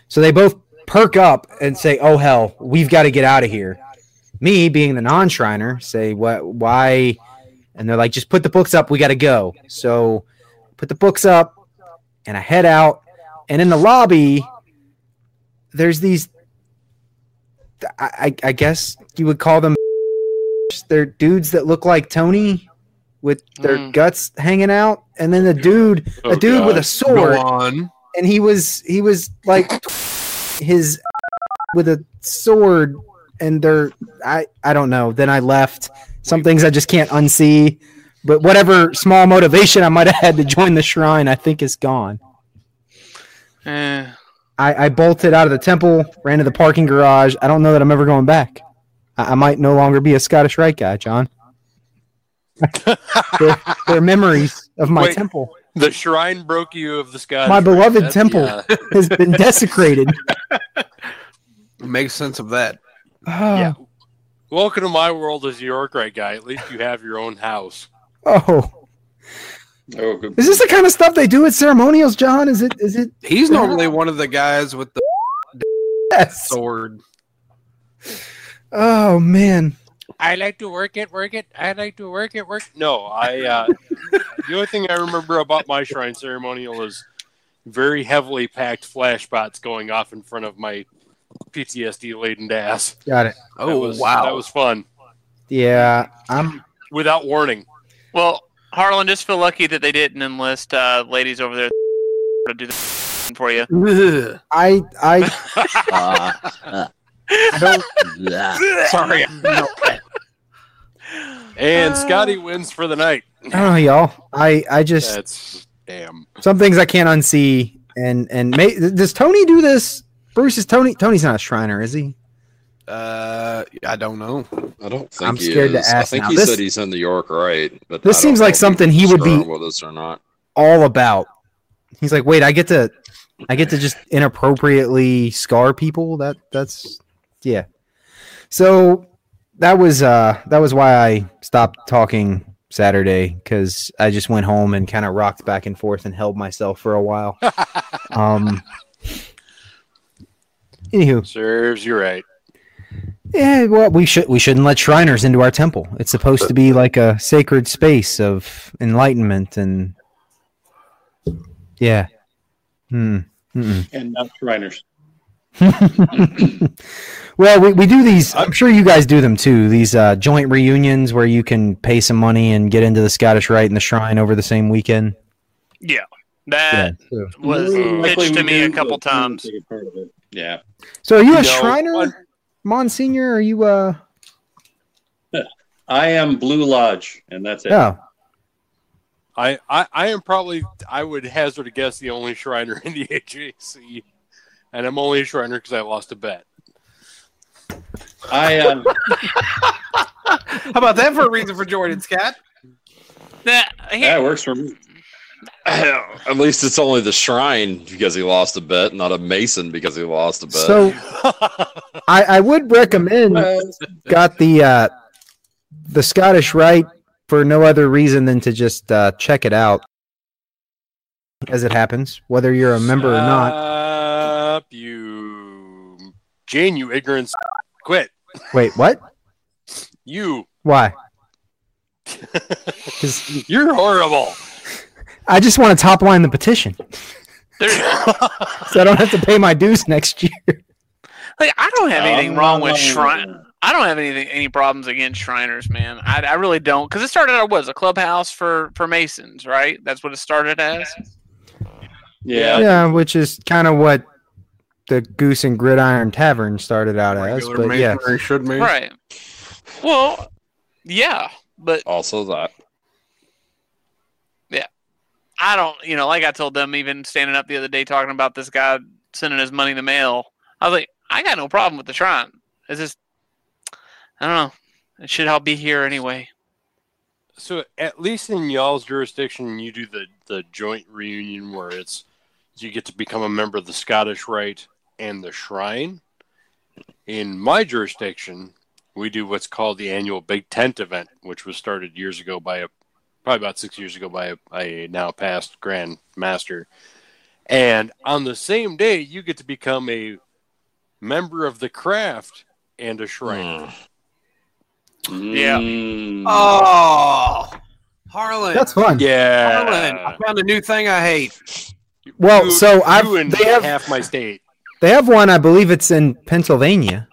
So they both perk up and say, "Oh hell, we've got to get out of here." Me, being the non-Shriner, say, "What? Why?" And they're like, "Just put the books up. We got to go." So put the books up, and I head out, and in the lobby, there's these. I, I, guess you would call them. They're dudes that look like Tony, with their Mm. guts hanging out, and then the dude, Oh, a dude with a sword, on. and he was he was like his with a sword and they're i i don't know. Then i left. Some things i just can't unsee. But whatever small motivation i might have had to join the shrine i think is gone. Eh. i i bolted out of the temple ran to the parking garage. I don't know that i'm ever going back. I, I might no longer be a scottish rite guy john [laughs] they're, they're memories of my Wait. temple The shrine broke you of the sky. My beloved temple. has been desecrated [laughs] Makes sense of that. [sighs] Yeah. Welcome to my world as a York Rite guy. At least you have your own house. oh Oh, good. Is this the kind of stuff they do at ceremonials, John? Is it? Is it? He's normally one of the guys with the Yes. sword. Oh man. I like to work it, work it. I like to work it, work. No, I. Uh, the only thing I remember about my shrine ceremonial is very heavily packed flashbots going off in front of my PTSD laden ass. Got it. Oh that was, wow! that was fun Yeah, I'm. without warning. Well, Harlan, just feel lucky that they didn't enlist uh, ladies over there to do the [laughs] for you. Ugh. [laughs] I. I. [laughs] Uh, I don't. [laughs] Sorry. No. [laughs] And Scotty wins for the night. I don't know, y'all. I. I just That's damn. some things I can't unsee. And and may, does Tony do this? Bruce is Tony. Tony's not a Shriner, is he? Uh, I don't know. I don't think I'm he scared to ask I think now. he This- said he's in the York Rite, but This seems like something he would be- with us or not. All about. He's like, wait, I get to, I get to just inappropriately scar people. That that's, yeah. So that was uh that was why I stopped talking Saturday because I just went home and kind of rocked back and forth and held myself for a while. [laughs] um. Anywho, Serves you right. yeah, well, we should we shouldn't let Shriners into our temple. It's supposed to be like a sacred space of enlightenment and yeah. Hmm. Mm-mm. And not Shriners. [laughs] well, we, we do these. I'm sure you guys do them too. These uh, joint reunions where you can pay some money and get into the Scottish Rite and the Shrine over the same weekend. Yeah, that Yeah. was More than pitched to me a couple but we don't times. take it part of it. Yeah. So, are you a No, Shriner, one- Monsignor? Are you uh? I am Blue Lodge, and that's it. Oh, I, I, I am probably, I would hazard a guess, the only Shriner in the [laughs] HAC. And I'm only a Shriner because I lost a bet. I uh, [laughs] How about that for a reason for joining, Scott? That, yeah, it works for me. At least it's only the shrine because he lost a bet, not a mason because he lost a bet. so [laughs] I I would recommend got the uh, the Scottish Rite for no other reason than to just uh, check it out as it happens, whether you're a member or not. Stop you. Jane, you ignorance. Quit. Wait, what? You. Why? [laughs] Because You're horrible. I just want to top line the petition, [laughs] so I don't have to pay my dues next year. like, I don't have anything Um, wrong with Shrine. I don't have anything any problems against Shriners, man. I, I really don't because it started out was a clubhouse for for Masons, right? That's what it started as. Yeah. Yeah, which is kind of what the Goose and Gridiron Tavern started out as. But yeah, should be. Right. Well, yeah, but also that. Yeah, I don't, you know, like I told them, even standing up the other day talking about this guy sending his money in the mail. I was like, I got no problem with the shrine. It's just, I don't know. It should all be here anyway. So at least in y'all's jurisdiction, you do the, the joint reunion where it's you get to become a member of the Scottish Rite and the Shrine. In my jurisdiction, we do what's called the annual Big Tent event, which was started years ago by a probably about six years ago by a, a now past Grand Master. And on the same day, you get to become a member of the craft and a Shrine. Yeah. Mm. Oh, Harlan. that's fun. Yeah. Harlan, I found a new thing I hate. Well, You- so I've you and they have half my state. They have one. I believe it's in Pennsylvania.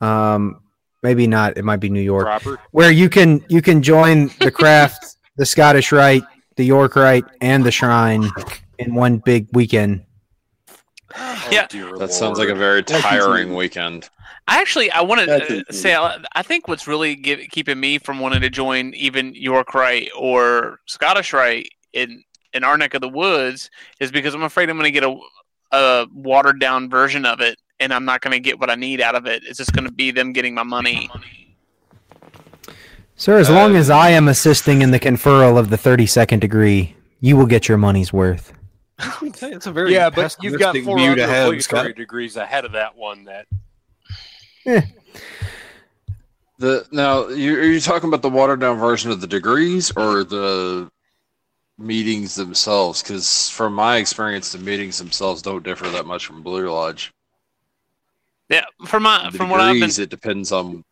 Um, maybe not. It might be New York, Proper. where you can you can join the craft, the Scottish Rite, the York Rite, and the Shrine in one big weekend. Yeah. Oh, dear That sounds like a very tiring weekend. I actually I want to uh, say I I think what's really give, keeping me from wanting to join even York Rite or Scottish Rite in in our neck of the woods is because I'm afraid I'm going to get a a watered down version of it and I'm not going to get what I need out of it. It's just going to be them getting my money. Sir, as long uh, as I am assisting in the conferral of the thirty second degree, you will get your money's worth. [laughs] It's a very Yeah, but you've got pessimistic four view other to have, obligatory Scott. degrees ahead of that one. That eh. The now you are you talking about the watered down version of the degrees or the meetings themselves? Because from my experience, the meetings themselves don't differ that much from Blue Lodge. Yeah, from my The from what I've been it depends on.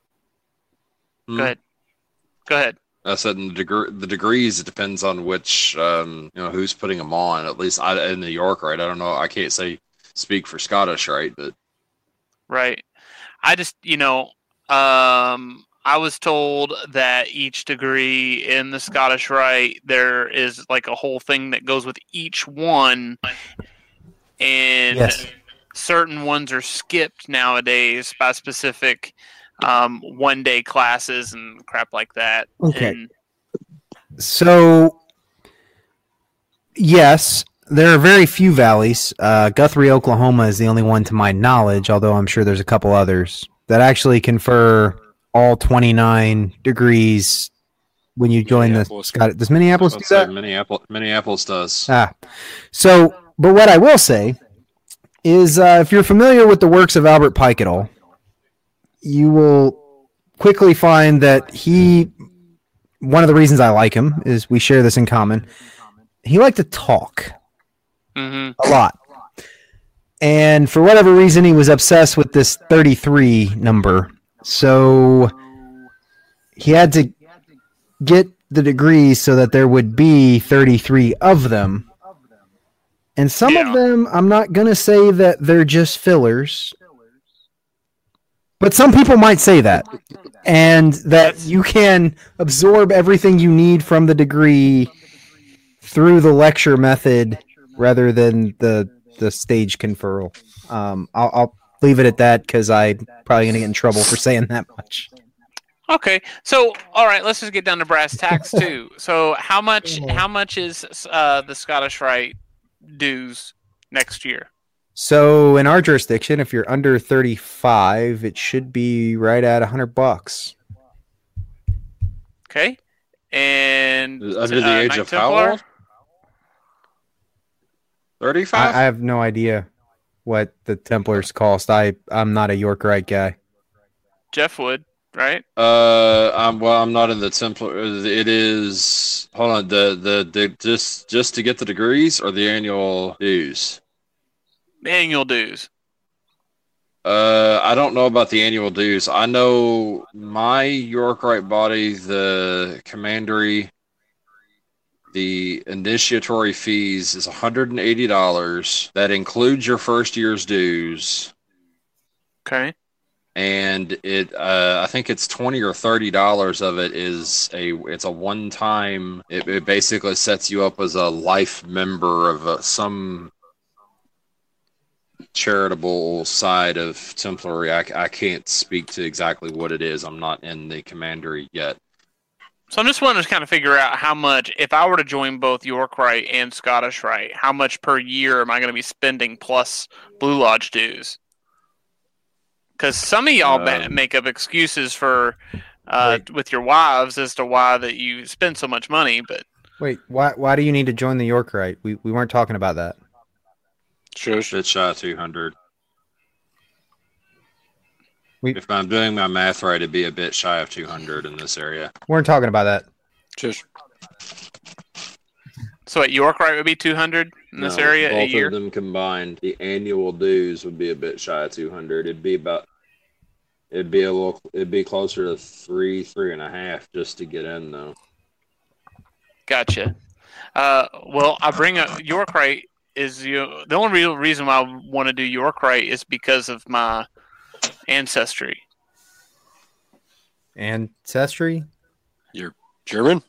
Hmm? Go ahead. Go ahead. I said in the degree, the degrees. It depends on which, um, you know, who's putting them on. At least I, in New York, right? I don't know. I can't say speak for Scottish, right? But Right. I just, you know, um, I was told that each degree in the Scottish Rite, there is like a whole thing that goes with each one. And Yes. certain ones are skipped nowadays by specific um, one day classes and crap like that. Okay. And So, yes, there are very few valleys. Uh, Guthrie, Oklahoma is the only one to my knowledge, although I'm sure there's a couple others that actually confer all 29 degrees when you join the. Scott. Does Minneapolis do that? Minneapolis, Minneapolis does. Ah, so, but what I will say is, uh, if you're familiar with the works of Albert Pike at all, you will quickly find that he. One of the reasons I like him is we share this in common. He liked to talk mhm. a lot, and for whatever reason, he was obsessed with this 33 number. So he had to get the degrees so that there would be 33 of them. And some Yeah. of them, I'm not going to say that they're just fillers. But some people might say that. And that you can absorb everything you need from the degree through the lecture method rather than the the stage conferral. Um, I'll, I'll leave it at that because I'm probably going to get in trouble for saying that much. Okay, so all right, let's just get down to brass tacks [laughs] too. so how much how much is uh, the Scottish Rite dues next year? So in our jurisdiction, if you're under 35, it should be right at 100 bucks. Okay, and Under the uh, age Knight of how Templar? old? I, Thirty-five. I have no idea what the Templars cost. I I'm not a York Rite guy. Jeff Wood, right? Uh, I'm well. I'm not in the Templar. It is. Hold on. The the the just just to get the degrees or the annual dues. Annual dues. Uh, I don't know about the annual dues. I know my York Rite body, the commandery, the initiatory fees is $180. That includes your first year's dues. Okay. and it uh, I think it's twenty or thirty dollars of it is a it's a one time it, it basically sets you up as a life member of uh some charitable side of Templary. I, I can't speak to exactly what it is. I'm not in the commandery yet. So I'm just wanting to kind of figure out how much, if I were to join both York Rite and Scottish Rite, how much per year am I going to be spending plus Blue Lodge dues? Because some of y'all Um, make up excuses for uh, with your wives as to why that you spend so much money, but Wait, why why do you need to join the York Rite? We we weren't talking about that. Sure, it's shy of 200. We- if I'm doing my math right, it'd be a bit shy of 200 in this area. We weren't talking about that. Shush. so at York Rite, would be 200 in this No, area a both year. of them combined, the annual dues would be a bit shy of 200. It'd be about, it'd be a little, it'd be closer to three, three and a half just to get in though. Gotcha. Uh, well, I bring up York Rite, is you. The only real reason why I want to do York Rite, is because of my ancestry. Ancestry? You're German?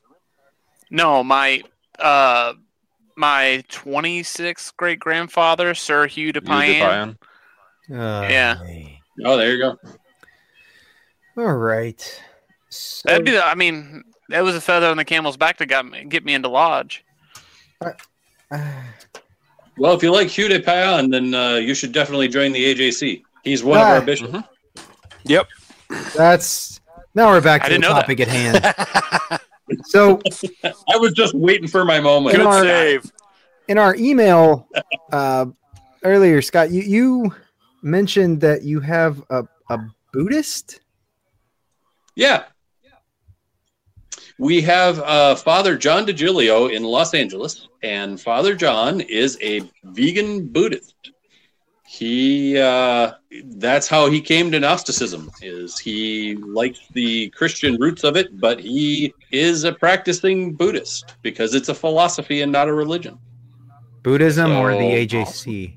No, my uh, my 26th great grandfather, Sir Hugh de You Payan. Uh, Yeah. Oh, there you go. All right. So, That'd be. The, I mean, that was a feather on the camel's back that got me, get me into lodge. uh, Well, if you like Hugh de Payan, then uh, you should definitely join the AJC. He's one of our bishops. Yep. that's now we're back to the didn't that. topic at [laughs] hand. so [laughs] I was just waiting for my moment. Good Good our- save. in our email uh, earlier, Scott, you, you mentioned that you have a, a Buddhist. Yeah. We have uh, Father John DiGilio in Los Angeles, and Father John is a vegan Buddhist. He uh, that's how he came to Gnosticism. Is he likes the Christian roots of it, but he is a practicing Buddhist because it's a philosophy and not a religion. Buddhism or the AJC?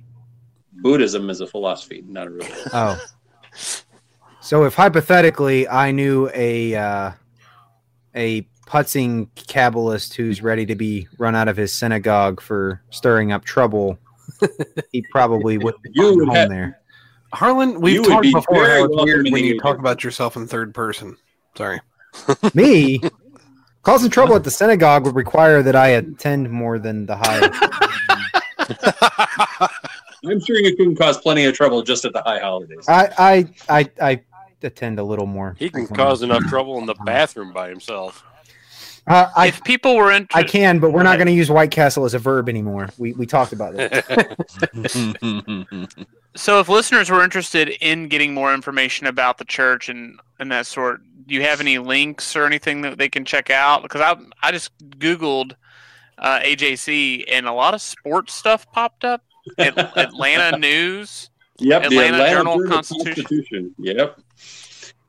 Buddhism is a philosophy, not a religion. Oh. So if hypothetically I knew a uh, a putzing Kabbalist who's ready to be run out of his synagogue for stirring up trouble, [laughs] he probably would [laughs] You you would home have- there. Harlan, we've You talked be before very how it's weird when you talk about yourself in third person. Sorry. [laughs] Me causing trouble at the synagogue would require that I attend more than the high. I'm sure you can cause plenty of trouble just at the high holidays. I I I, I attend a little more. He can cause enough trouble in the bathroom by himself. Uh, I if people were I can, but we're not going to use White Castle as a verb anymore. We we talked about it. [laughs] so if listeners were interested in getting more information about the church and and that sort, do you have any links or anything that they can check out? Because I I just googled uh, AJC and a lot of sports stuff popped up. At, [laughs] Atlanta News. Yep, Atlanta Journal Constitution. Constitution. Yep.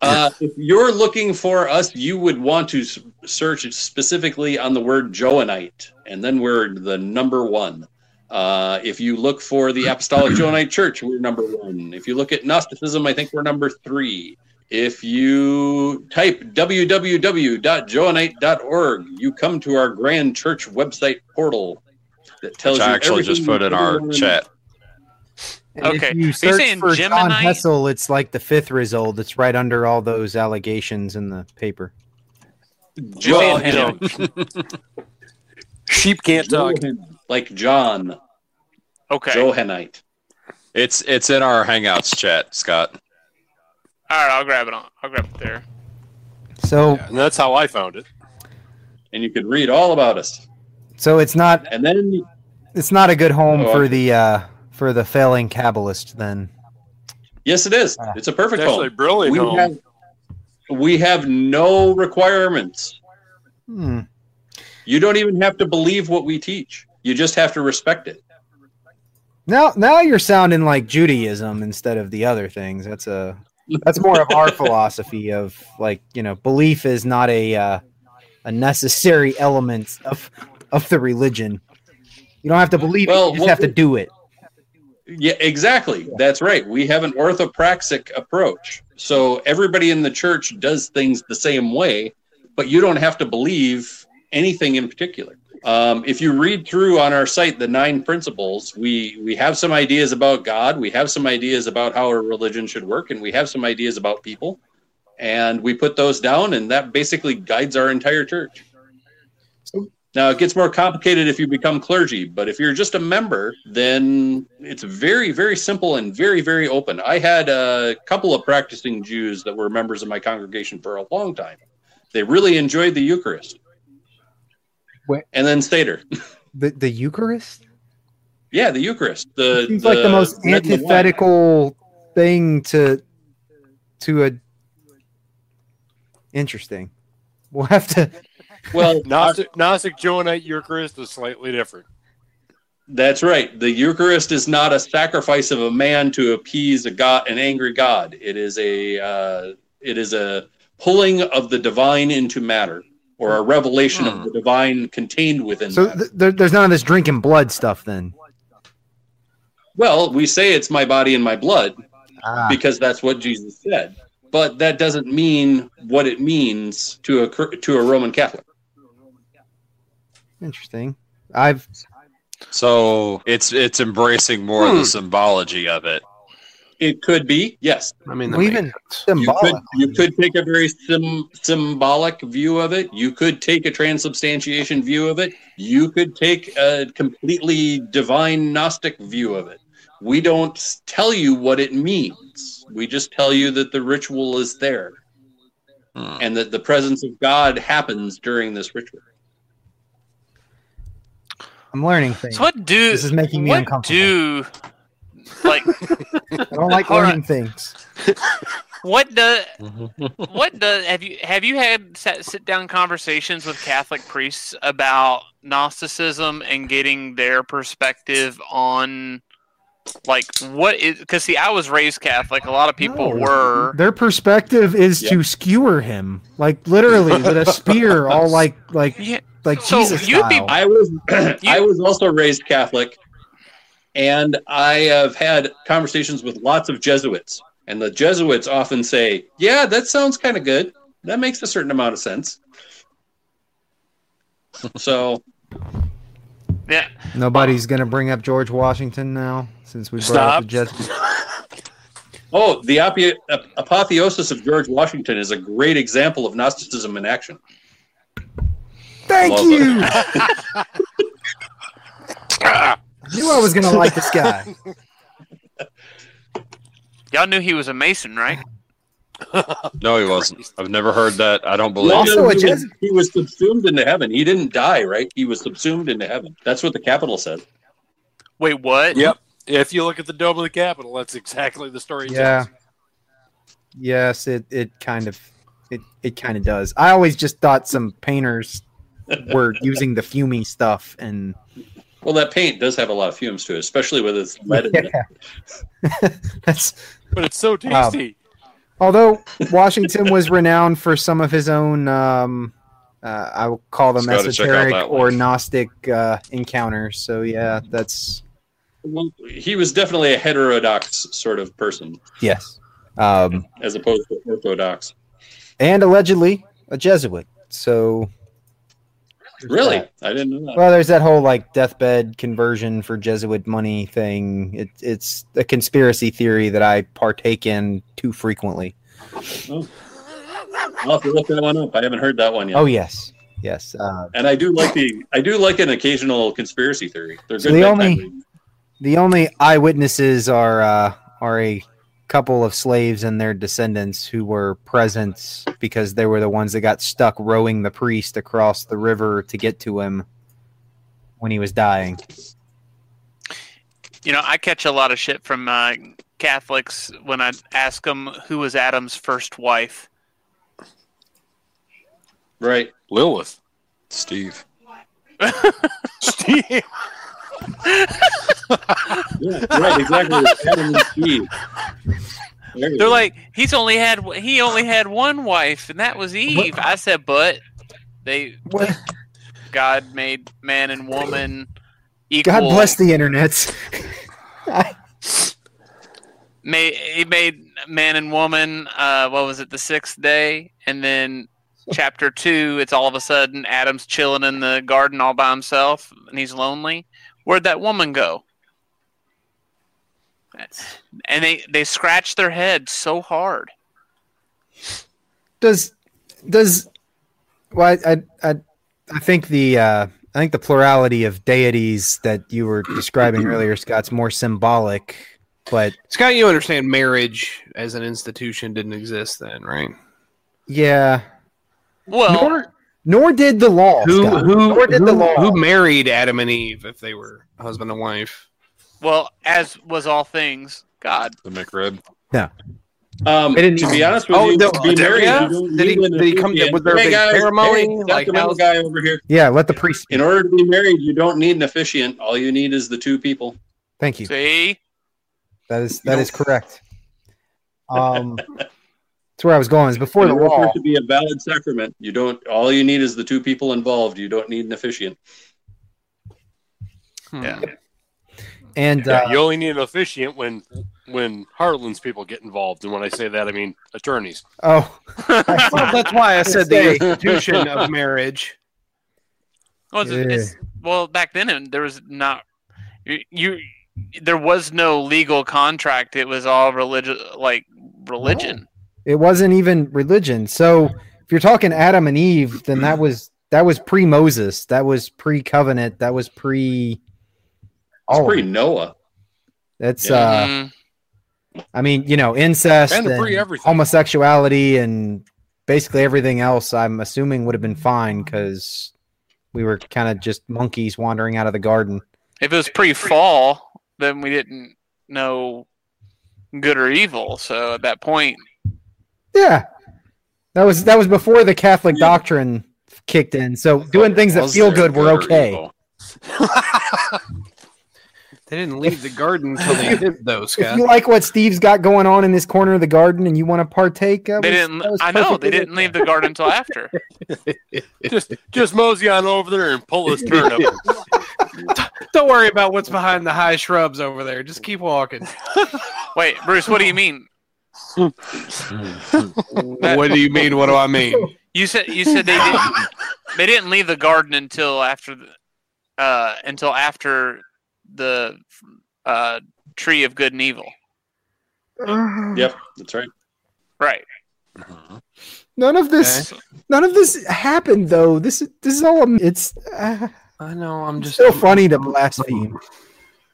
Uh, if you're looking for us, you would want to search specifically on the word Johannite, and then we're the number one. Uh, if you look for the Apostolic Johannite Church, we're number one. If you look at Gnosticism, I think we're number three. If you type www.johannite.org, you come to our Grand Church website portal that tells Which you I actually just put in our chat. And Okay. If you you search saying for John Hessel, it's like the fifth result. It's right under all those allegations in the paper. Well, you sheep can't talk. Johann- like John Okay. Johannite. It's it's in our Hangouts chat, Scott. All right, I'll grab it. On, I'll grab it there. So And that's how I found it. and you could read all about us. so it's not And then it's not a good home Oh, for okay. the uh for the failing Kabbalist then. yes, it is. Ah. It's a perfect It's actually home. brilliant We home. have we have no requirements. Hmm. You don't even have to believe what we teach. You just have to respect it. Now now you're sounding like Judaism instead of the other things. That's a that's more of our [laughs] philosophy of like, you know, belief is not a uh, a necessary element of of the religion. You don't have to believe it, you just what have to do it. Yeah, exactly. That's right. We have an orthopraxic approach. So everybody in the church does things the same way, but you don't have to believe anything in particular. Um, if you read through on our site the nine principles, we we have some ideas about God, we have some ideas about how a religion should work, and we have some ideas about people, and we put those down, and that basically guides our entire church. Now it gets more complicated if you become clergy, but if you're just a member, then it's very, very simple and very, very open. I had a couple of practicing Jews that were members of my congregation for a long time. They really enjoyed the Eucharist. Wait. And then Seder. [laughs] The the Eucharist? Yeah, the Eucharist. The seems like the most and the wine. antithetical thing to to a interesting. We'll have to Well, [laughs] Gnostic, Gnostic Johannite Eucharist is slightly different. That's right. The Eucharist is not a sacrifice of a man to appease a god, an angry God. It is a uh, it is a pulling of the divine into matter, or a revelation of the divine contained within. so th- there, there's none of this drinking blood stuff then. Well, we say it's my body and my blood Ah, because that's what Jesus said. But that doesn't mean what it means to a to a Roman Catholic. Interesting. I've So it's it's embracing more of Hmm. the symbology of it. It could be, yes. I mean, that well, even sense. You could, symbolic. you could take a very sim- symbolic view of it. You could take a transubstantiation view of it. You could take a completely divine Gnostic view of it. We don't tell you what it means. We just tell you that the ritual is there Hmm. and that the presence of God happens during this ritual. I'm learning things. So what do This is making me what uncomfortable. do like [laughs] I don't like [laughs] Hold on. learning things. what the [laughs] what the have you have you had sit, sit down conversations with Catholic priests about Gnosticism and getting their perspective on like what is because see I was raised Catholic a lot of people No. were Their perspective is to skewer him, like literally with a spear, all like like yeah like So Jesus you'd be- I was [clears throat] I was also raised Catholic, and I have had conversations with lots of Jesuits, and the Jesuits often say, "Yeah, that sounds kind of good. That makes a certain amount of sense." So yeah Nobody's gonna bring up George Washington now, since we brought Stop. up the Jesuits. [laughs] Oh, the apo- ap- apotheosis of George Washington is a great example of Gnosticism in action. Thank Love you. I [laughs] knew I was gonna like this guy. y'all knew he was a Mason right [laughs] No, he wasn't. I've never heard that. I don't believe Also it. he, was, Jesuit. he was subsumed into heaven. He didn't die, right? He was subsumed into heaven. That's what the capital says. wait what Yep. If you look at the dome of the Capitol, that's exactly the story. Yeah. tells. Yes, it it kind of it it kind of does. I always just thought some painters were using the fumey stuff and Well, that paint does have a lot of fumes to it, especially with its lead in it. [laughs] That's But it's so Wow. tasty. although Washington was renowned for some of his own um uh, I will call them Just gotta check out esoteric or one. Gnostic uh, encounters. So yeah, that's Well, he was definitely a heterodox sort of person, yes. Um, as opposed to orthodox. and allegedly a Jesuit. So Really, I didn't know that. Well, there's that whole like deathbed conversion for Jesuit money thing. It, it's a conspiracy theory that I partake in too frequently. I'll have to look that one up. I haven't heard that one yet. Oh yes, yes. Uh, And I do like the I do like an occasional conspiracy theory. They're So good. the only- readings. the only eyewitnesses are uh, are a couple of slaves and their descendants who were present because they were the ones that got stuck rowing the priest across the river to get to him when he was dying. You know, I catch a lot of shit from uh, Catholics when I ask them who was Adam's first wife. right. Lilith. Steve. [laughs] [laughs] Steve. Yeah, right. Exactly. Adam and Steve. They're like, he's only had he only had one wife, and that was Eve. I said, but they What? God made man and woman equal. God bless the internet. [laughs] I- Made, he made man and woman. Uh, what was it? The sixth day, and then chapter two. It's all of a sudden Adam's chilling in the garden all by himself, and he's lonely. Where'd that woman go? And they they scratch their heads so hard. does does well I, I I I think the uh I think the plurality of deities that you were describing [clears throat] earlier, Scott's more symbolic, but Scott, you understand marriage as an institution didn't exist then, right? yeah. Well, nor, nor did the law. Who Scott. who nor did who, the law. who married Adam and Eve if they were husband and wife? well, as was all things, God. The McRib. Um, They to be honest with Oh, you, the- to be married, yeah? Did he- did he come- officiant. was there a big guys, ceremony? Hey, Like, sentimental guy over here. yeah, let the priest. In order to be married, you don't need an officiant. All you need is the two people. Thank you. See, That is that is correct. [laughs] Um, that's where I was going. Is before the order for to be a valid sacrament, you don't. All you need is the two people involved. You don't need an officiant. Hmm. Yeah. and Yeah, uh, you only need an officiant when when Harlan's people get involved, and when I say that, I mean attorneys. oh, [laughs] Well, that's why I said the institution of [laughs] marriage. Well, it's, it's, well, back then it- there was not you, you. There was no legal contract. It was all religious, like religion. It wasn't even religion. So if you're talking Adam and Eve, then that was that was pre Moses. That was pre covenant. That was pre. It's all of pre it. Noah. That's Yeah. uh. I mean, you know, incest And and, pre everything. homosexuality and basically everything else. I'm assuming would have been fine because we were kind of just monkeys wandering out of the garden. If it was pre-fall, then we didn't know good or evil. So at that point, Yeah, that was that was before the Catholic doctrine kicked in. So doing things that feel good were okay. [laughs] They didn't leave the garden until they did those, If you like what Steve's got going on in this corner of the garden and you want to partake, uh, that they was- didn't. was I know perfectly they didn't leave the garden until after. [laughs] just just mosey on over there and pull his turnip. [laughs] Don't worry about what's behind the high shrubs over there. Just keep walking. Wait, Bruce, what do you mean? [laughs] what do you mean? What do I mean? You said you said they didn't. They didn't leave the garden until after the, uh, until after the uh, tree of good and evil. Yep, that's right. Right. None of this, none of this happened though. This is this is all. It's uh, I know. I'm just still funny to blaspheme.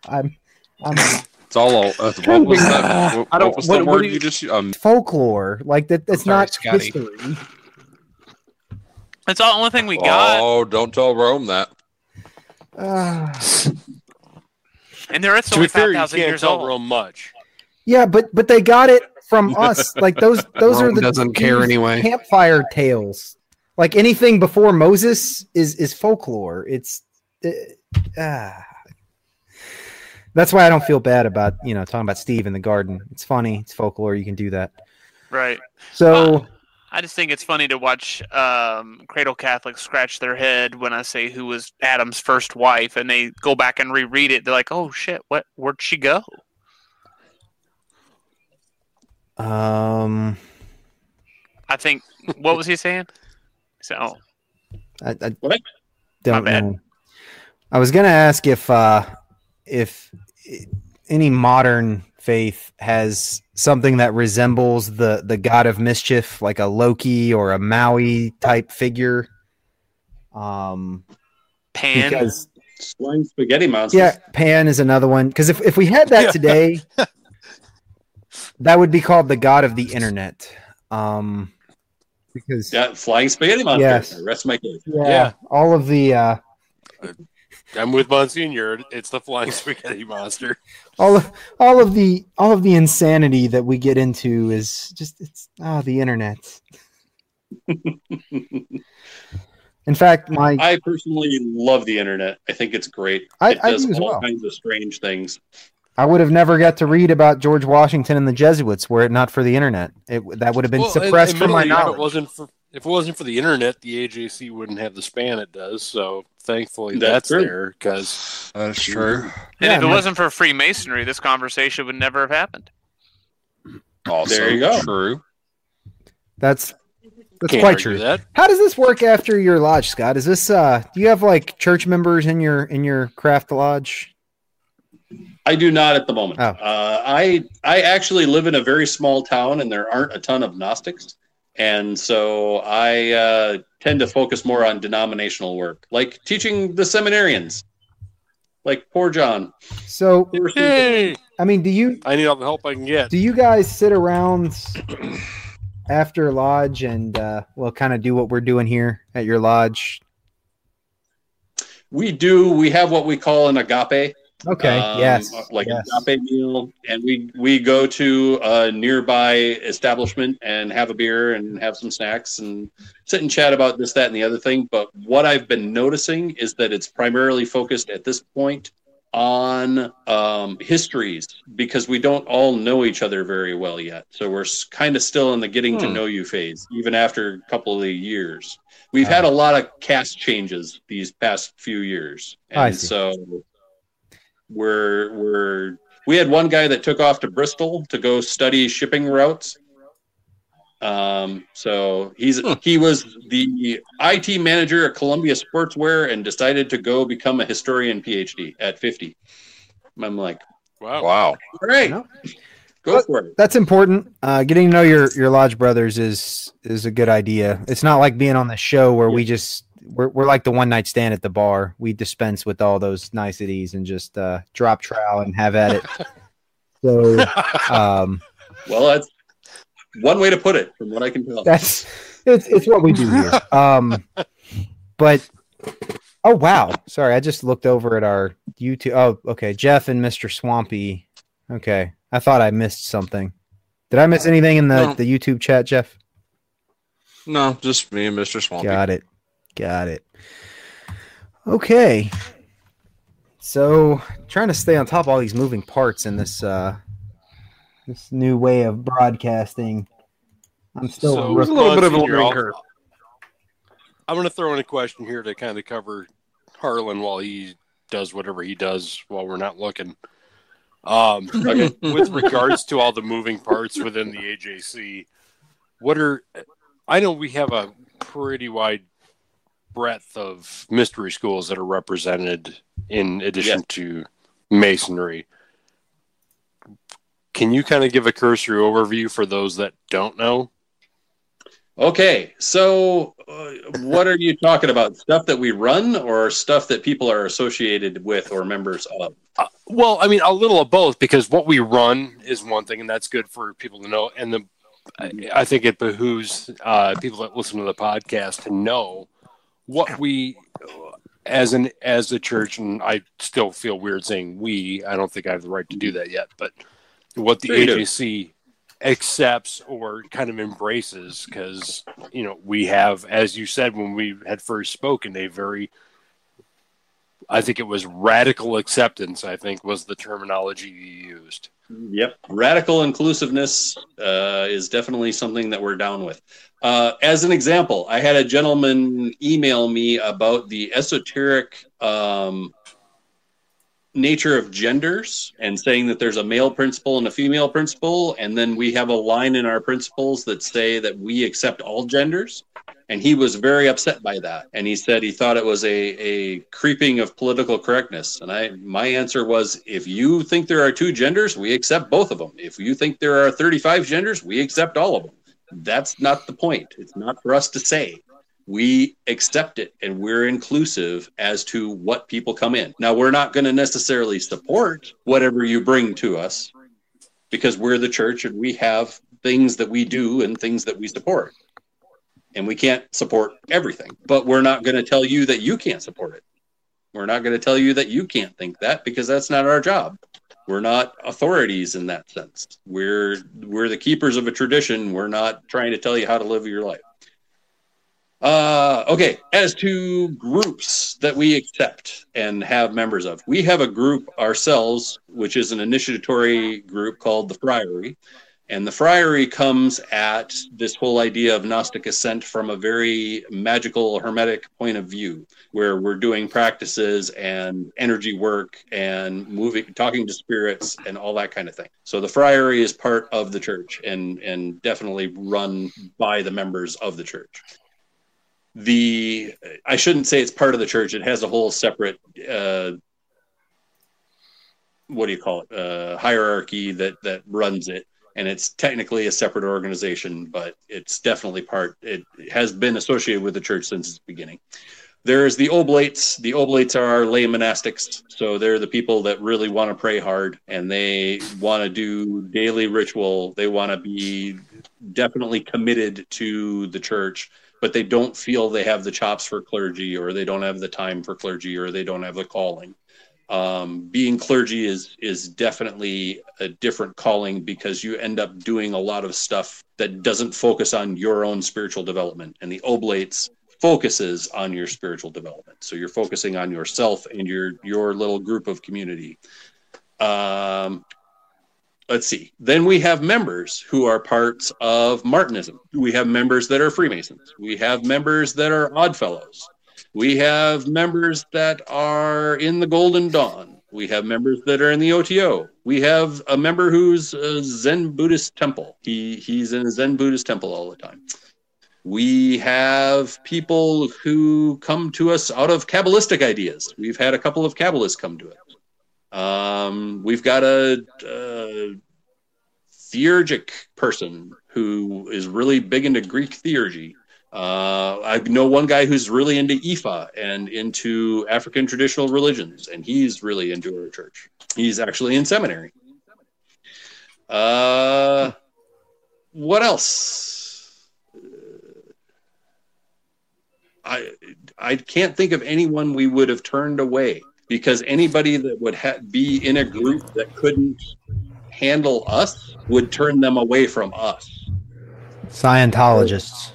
I'm, I'm It's all. Uh, [laughs] what was that? What, I don't- what was what- the what word you- you just? Um, folklore like that. That's sorry, not Scotty. history. That's the only thing we got, oh, don't tell Rome that. Uh, [sighs] and they're it's To only be fair, five you thousand can't years tell old. real much. yeah, but but they got it from [laughs] us. Like those those are the doesn't care anyway. Campfire tales. Like anything before Moses is is folklore. It's uh, ah. That's why I don't feel bad about you know talking about Steve in the garden. It's funny. It's folklore. You can do that. Right. So I just think it's funny to watch um, Cradle Catholics scratch their head when I say who was Adam's first wife, and they go back and reread it. They're like, "Oh shit, what? Where'd she go?" um, I think. What was he saying? So I, I What? don't My bad. know. I was gonna ask if uh, if any modern faith has something that resembles the the god of mischief, like a Loki or a Maui type figure. Um, Pan. because Flying spaghetti monsters. yeah, Pan is another one. Because if if we had that today, [laughs] that would be called the god of the internet. Um, because Yeah, flying spaghetti monsters. Yes. Rest my case. yeah, Yeah. all of the uh, I'm with Monsignor. It's the flying spaghetti monster. [laughs] all of all of the all of the insanity that we get into is just it's ah the internet. [laughs] In fact, my I personally love the internet. I think it's great. I- it I do all well. kinds of strange things. I would have never got to read about George Washington and the Jesuits were it not for the internet. It that would have been Well, suppressed from my admittedly, If it knowledge. wasn't for if it wasn't for the internet, the AJC wouldn't have the span it does. So thankfully, That's that's, true. there because That's true. and Yeah, if it man. wasn't for Freemasonry, this conversation would never have happened. Also There you go. True. That's that's can't quite true. That How does this work after your lodge, Scott? Is this uh do you have like church members in your in your craft lodge? I do not at the moment. Oh. Uh, I I actually live in a very small town, and there aren't a ton of Gnostics, and so I uh, tend to focus more on denominational work, like teaching the seminarians, like poor John. So They were super- Yay! I mean, do you I need all the help I can get. do you guys sit around after lodge and uh well kind of do what we're doing here at your lodge? We do. We have what we call an agape. Okay. um, yes. Like yes. an agape meal, and we we go to a nearby establishment and have a beer and have some snacks and sit and chat about this, that, and the other thing. But what I've been noticing is that it's primarily focused at this point on um, histories because we don't all know each other very well yet. So we're kind of still in the getting to Hmm. know you phase, even after a couple of years. We've had a lot of cast changes these past few years, I and see. so We're we're we had one guy that took off to Bristol to go study shipping routes. Um, so he's he was the IT manager at Columbia Sportswear and decided to go become a historian PhD at 50. I'm like, Wow. Wow. all right, No. go for it. That's important. Uh, getting to know your your lodge brothers is is a good idea. It's not like being on the show where we just we're we're like the one night stand at the bar. We dispense with all those niceties and just uh, drop trowel and have at it. [laughs] So um, Well, that's one way to put it, from what I can tell. that's it's it's what we do here. Um, but oh wow, sorry, I just looked over at our YouTube. Oh, okay, Jeff and Mister Swampy. Okay, I thought I missed something. Did I miss anything in the No. the YouTube chat, Jeff? No, just me and Mr. Swampy. Got it. Got it. Okay. So trying to stay on top of all these moving parts in this uh this new way of broadcasting. I'm still So- a It was rook- a little bit of a Monty, you're learning all- curve. I'm going to throw in a question here to kind of cover Harlan while he does whatever he does while we're not looking. Um, [laughs] Okay. with regards to all the moving parts within the AJC, what are I know we have a pretty wide breadth of mystery schools that are represented in addition to masonry. Can you kind of give a cursory overview for those that don't know? Okay, so uh, what are you talking about? Stuff that we run, or stuff that people are associated with or members of? Uh, well, I mean, a little of both because what we run is one thing, and that's good for people to know. And the, I, I think it behooves uh, people that listen to the podcast to know what we, as an as a church, and I still feel weird saying we. I don't think I have the right to do that yet, but what the. AJC accepts or kind of embraces, because you know we have, as you said when we had first spoken, a very I think it was radical acceptance. I think was the terminology you used. Yep, radical inclusiveness uh, is definitely something that we're down with. Uh, as an example, I had a gentleman email me about the esoteric um, nature of genders and saying that there's a male principle and a female principle, and then we have a line in our principles that say that we accept all genders. And he was very upset by that, and he said he thought it was a, a creeping of political correctness. And I, my answer was, if you think there are two genders, we accept both of them. If you think there are 35 genders, we accept all of them. That's not the point. It's not for us to say we accept it and we're inclusive as to what people come in. Now, we're not going to necessarily support whatever you bring to us because we're the church and we have things that we do and things that we support. And we can't support everything, but we're not going to tell you that you can't support it. We're not going to tell you that you can't think that because that's not our job. We're not authorities in that sense. We're we're the keepers of a tradition. We're not trying to tell you how to live your life. Uh, okay, as to groups that we accept and have members of, we have a group ourselves, which is an initiatory group called the Friary. And the Friary comes at this whole idea of Gnostic ascent from a very magical, hermetic point of view, where we're doing practices and energy work and moving, talking to spirits and all that kind of thing. So the Friary is part of the church and, and definitely run by the members of the church the I shouldn't say it's part of the church. It has a whole separate uh, what do you call it uh, hierarchy that that runs it, and it's technically a separate organization, but it's definitely part. It has been associated with the church since its beginning. There's the oblates. The oblates are lay monastics, so they're the people that really want to pray hard and they want to do daily ritual. They want to be definitely committed to the church but they don't feel they have the chops for clergy or they don't have the time for clergy or they don't have the calling um, being clergy is is definitely a different calling because you end up doing a lot of stuff that doesn't focus on your own spiritual development and the oblates focuses on your spiritual development so you're focusing on yourself and your your little group of community um, let's see. Then we have members who are parts of Martinism. We have members that are Freemasons. We have members that are Oddfellows. We have members that are in the Golden Dawn. We have members that are in the OTO. We have a member who's a Zen Buddhist temple. He he's in a Zen Buddhist temple all the time. We have people who come to us out of Kabbalistic ideas. We've had a couple of Kabbalists come to it. Um, we've got a, a theurgic person who is really big into Greek theurgy. Uh, I know one guy who's really into Ifa and into African traditional religions, and he's really into our church. He's actually in seminary. Uh, what else? I I can't think of anyone we would have turned away because anybody that would ha- be in a group that couldn't handle us would turn them away from us. Scientologists.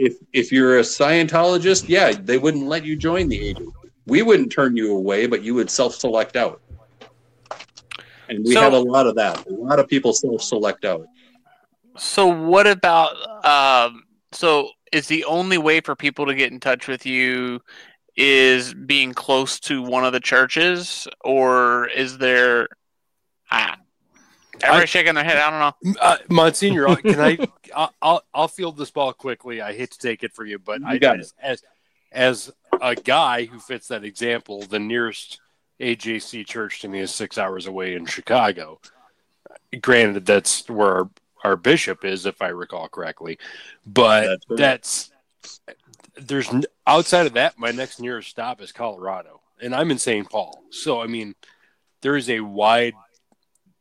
If if you're a Scientologist, yeah, they wouldn't let you join the AJ. We wouldn't turn you away, but you would self-select out. And we So- have a lot of that. A lot of people self-select out. So what about um so is the only way for people to get in touch with you is being close to one of the churches or is there ah everybody shaking their head I don't know Uh, Monsignor, can I? [laughs] I'll- I'll I'll field this ball quickly. I hate to take it from you, but You I got as, as as a guy who fits that example, the nearest AJC church to me is six hours away in Chicago. Granted, that's where our, our bishop is, if I recall correctly, but That's that's there's outside of that, my next nearest stop is Colorado, and I'm in St. Paul. So I mean, there is a wide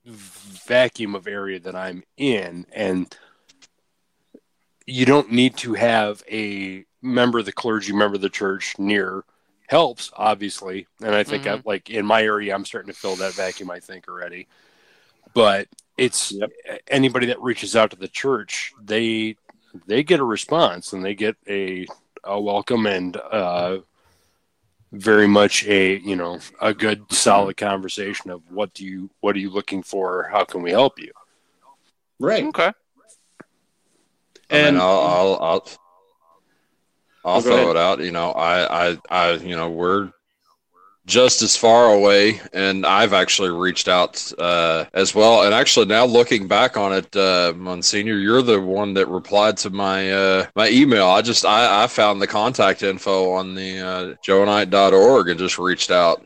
vacuum of area that I'm in, and you don't need to have a member of the clergy, member of the church near. Helps obviously, and I think I, like in my area, I'm starting to fill that vacuum. I think already, but it's Yep. anybody that reaches out to the church, they they get a response and they get a, a welcome and uh, very much a you know a good solid conversation of what do you what are you looking for how can we help you Right. okay I mean, And I'll, I'll, I'll, I'll Oh, go throw ahead. it out. You know, I, I, I, you know, we're just as far away, and I've actually reached out uh, as well. And actually, now looking back on it, uh, Monsignor, you're the one that replied to my uh, my email. I just I, I found the contact info on the uh, johannite.org and just reached out.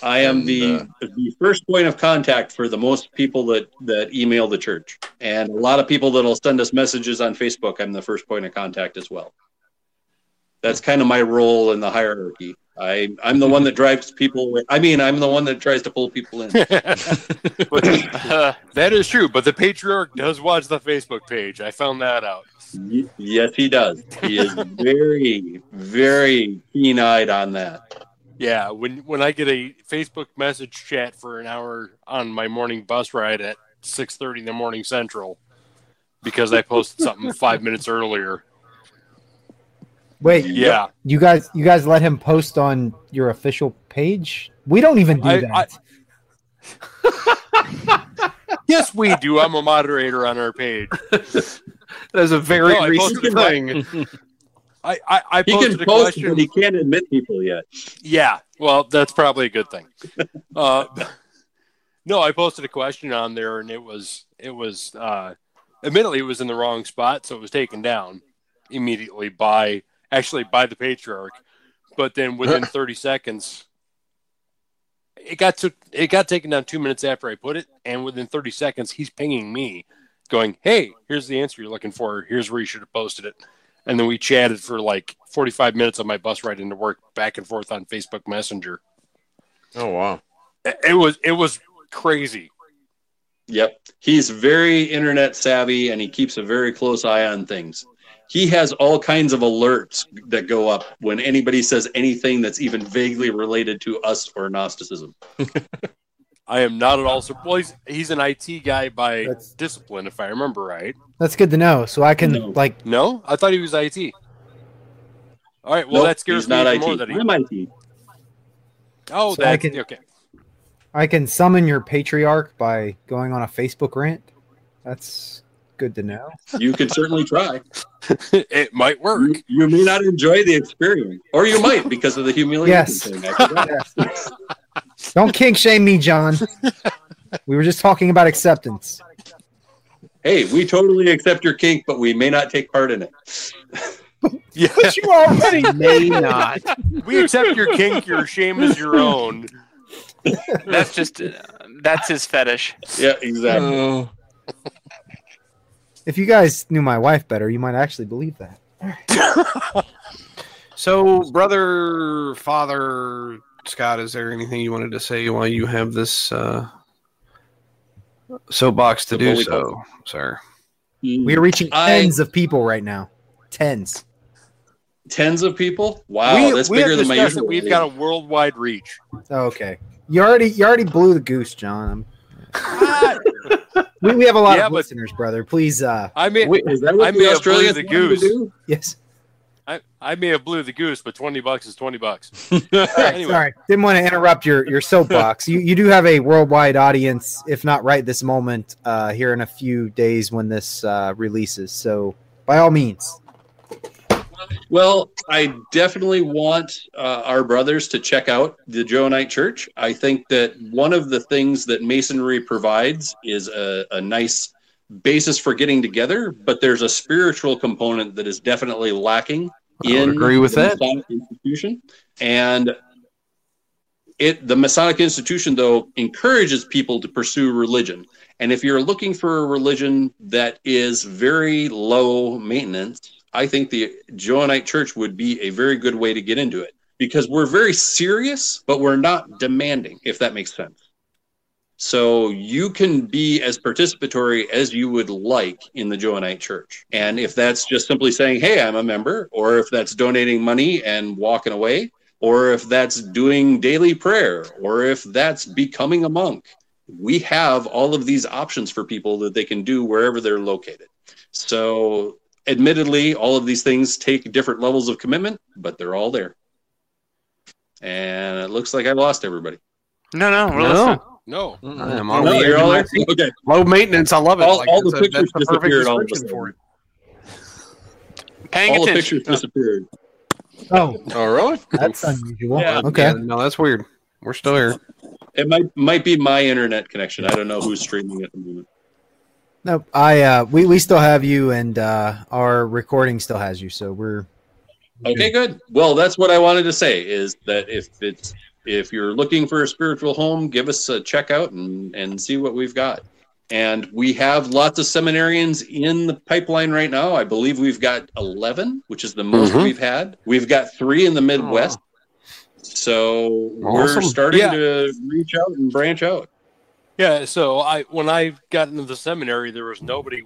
I am And, the uh, the first point of contact for the most people that that email the church, and a lot of people that'll send us messages on Facebook. I'm the first point of contact as well. That's kind of my role in the hierarchy. I I'm the one that drives people. away. I mean, I'm the one that tries to pull people in. [laughs] Uh, that is true but the patriarch does watch the facebook page i found that out Y- yes, he does. He is very very keen eyed on that. yeah when when i get a facebook message chat for an hour on my morning bus ride at 6.30 in the morning central because i posted something five minutes earlier Wait, yeah you guys, you guys let him post on your official page? We don't even do I- that. [laughs] yes we do i'm a moderator on our page [laughs] That is a very No, recent posted thing. [laughs] i i, I He posted can a post, question but he can't admit people yet. Yeah, well, that's probably a good thing. Uh, no, I posted a question on there, and it was it was uh, admittedly it was in the wrong spot, so it was taken down immediately by actually by the patriarch. But then within [laughs] thirty seconds, it got took it got taken down two minutes after I put it, and within thirty seconds, he's pinging me, going, "Hey, here's the answer you're looking for. Here's where you should have posted it." And then we chatted for like 45 minutes on my bus ride into work, back and forth on Facebook Messenger. Oh wow! It it was it was crazy. Yep. He's very internet savvy and he keeps a very close eye on things. He has all kinds of alerts that go up when anybody says anything that's even vaguely related to us or Gnosticism. [laughs] I am not at all surprised. Well, he's, he's an IT guy by That's- discipline, if I remember right. That's good to know. So I can No. like, No, I thought he was IT. All right, well Nope, that scares he's me not even IT. more that he. I'm IT. Oh, So I that's can- okay. I can summon your patriarch by going on a Facebook rant. That's Good to know. You can certainly try. [laughs] it might work. You, you may not enjoy the experience, or you might because of the humiliation Yes. thing. [laughs] Yes. Don't kink shame me, John. We were just talking about acceptance. hey, we totally accept your kink, but we may not take part in it. [laughs] Yeah, But you already May not. we accept your kink. Your shame is your own. That's just uh, that's his fetish. Yeah, exactly. Oh. If you guys knew my wife better, you might actually believe that. [laughs] So, brother, father, Scott, is there anything you wanted to say while you have this uh, soapbox to The do bully so, sir? We are reaching I- tens of people right now. Tens. Tens of people? Wow, we, that's we bigger than my usual. we've got a worldwide reach. Okay. You already you already blew the goose, John. [laughs] [laughs] I'm- we, we have a lot Yeah, of but- listeners, brother. Please uh I may, Is that what I the may have Australians blew the goose. do? yes. I, I may have blew the goose, but twenty bucks is twenty bucks. [laughs] Sorry, Anyway. sorry. Didn't want to interrupt your, your soapbox. you you do have a worldwide audience, if not right this moment, uh, here in a few days when this uh, releases. So by all means. Well, I definitely want uh, our brothers to check out the Johannite Church. I think that one of the things that Masonry provides is a, a nice basis for getting together, but there's a spiritual component that is definitely lacking I in agree with the that. Masonic institution. And it the Masonic institution though encourages people to pursue religion. And if you're looking for a religion that is very low maintenance, I think the Johannite Church would be a very good way to get into it because we're very serious, but we're not demanding, if that makes sense. So you can be as participatory as you would like in the Johannite Church. And if that's just simply saying, hey, I'm a member, or if that's donating money and walking away, or if that's doing daily prayer, or if that's becoming a monk, we have all of these options for people that they can do wherever they're located. So, admittedly, all of these things take different levels of commitment, but they're all there. And it looks like I lost everybody. No, no, we're. No, No, I am No, on the you're all there? Okay. Low maintenance. I love it. All- Like, all the a- pictures that's the disappeared all of a description sudden. for it. Paying all the pictures disappeared. Oh, Oh, really? that's unusual. Yeah. Okay. Yeah, no, that's weird. We're still here. It might might be my internet connection. I don't know who's streaming at the moment. No, I uh we, we still have you and uh our recording still has you, so we're Okay, good. Well, that's what I wanted to say is that if it's if you're looking for a spiritual home, give us a check out and and see what we've got. And we have lots of seminarians in the pipeline right now. I believe we've got 11, which is the most Mhm. we've had. We've got 3 in the Midwest. So we're starting Yeah. to reach out and branch out. Yeah, so I when I got into the seminary, there was nobody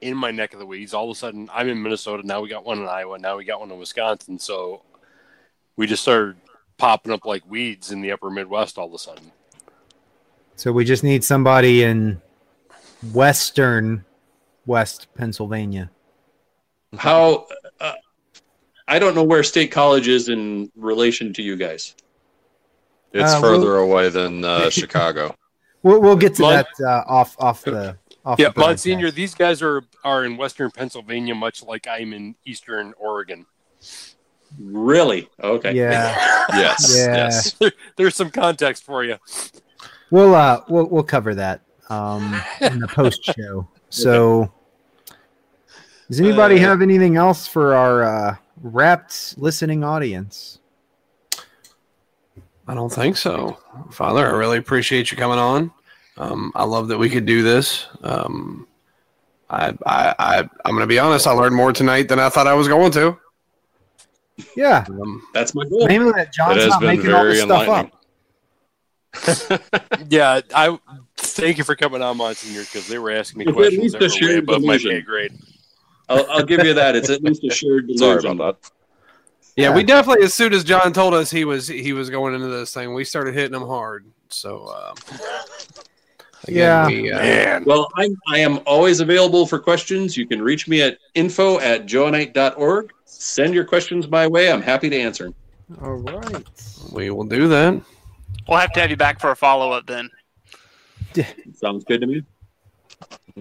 in my neck of the weeds. All of a sudden, I'm in Minnesota. Now we got one in Iowa. Now we got one in Wisconsin. So we just started popping up like weeds in the upper Midwest all of a sudden. so we just need somebody in western West Pennsylvania. How uh, I don't know where State College is in relation to you guys. It's Uh, further away than uh, [laughs] Chicago. We'll we'll get to Mon- that uh, off off the off Yeah, the broadcast. Monsignor, these guys are are in Western Pennsylvania, much like I'm in Eastern Oregon. Really? Okay. Yeah. [laughs] Yes. Yeah. Yes. There- There's some context for you. We'll uh we'll we'll cover that um in the post [laughs] show. So does anybody Uh, have anything else for our uh wrapped listening audience? I don't think so, Father. I really appreciate you coming on. Um, I love that we could do this. Um, I, I, I, I'm going to be honest. I learned more tonight than I thought I was going to. Yeah. Um, That's my goal. Mainly that John's not making all this stuff up. Yeah, I thank you for coming on, Monsignor, because they were asking me It's at questions least that a were way shared above my pay grade. I'll, I'll give you that. It's at least a shared [laughs] Sorry delusion. about that. Yeah, Yeah. we definitely. As soon as John told us he was he was going into this thing, we started hitting him hard. So, um, Yeah. we, uh, Man, Well, I'm, I am always available for questions. You can reach me at info at johannite.org. Send your questions my way. I'm happy to answer them. All right. we will do that. We'll have to have you back for a follow up then. Sounds good to me.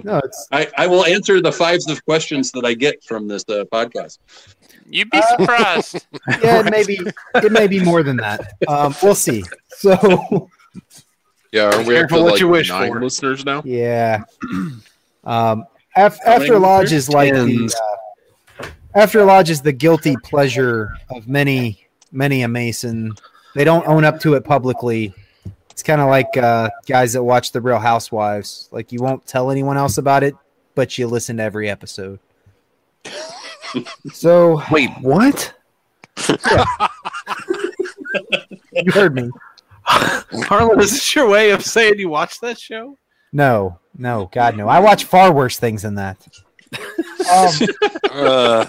No, it's I, I will answer the fives of questions that I get from this uh, podcast. You'd be surprised. [laughs] yeah, it may be it may be more than that. Um, we'll see. So [laughs] Yeah, are we up Careful to what like you wish nine for. listeners now? yeah, [clears throat] um, af- after lodge is like the uh, after lodge is the guilty pleasure of many many a mason. They don't own up to it publicly. It's kind of like uh, guys that watch the Real Housewives. Like you won't tell anyone else about it, but you listen to every episode. [laughs] so Wait, what? [laughs] you heard me. Harlan, is this your way of saying you watched that show? No, no, God, no. I watch far worse things than that. Um, [laughs] Uh,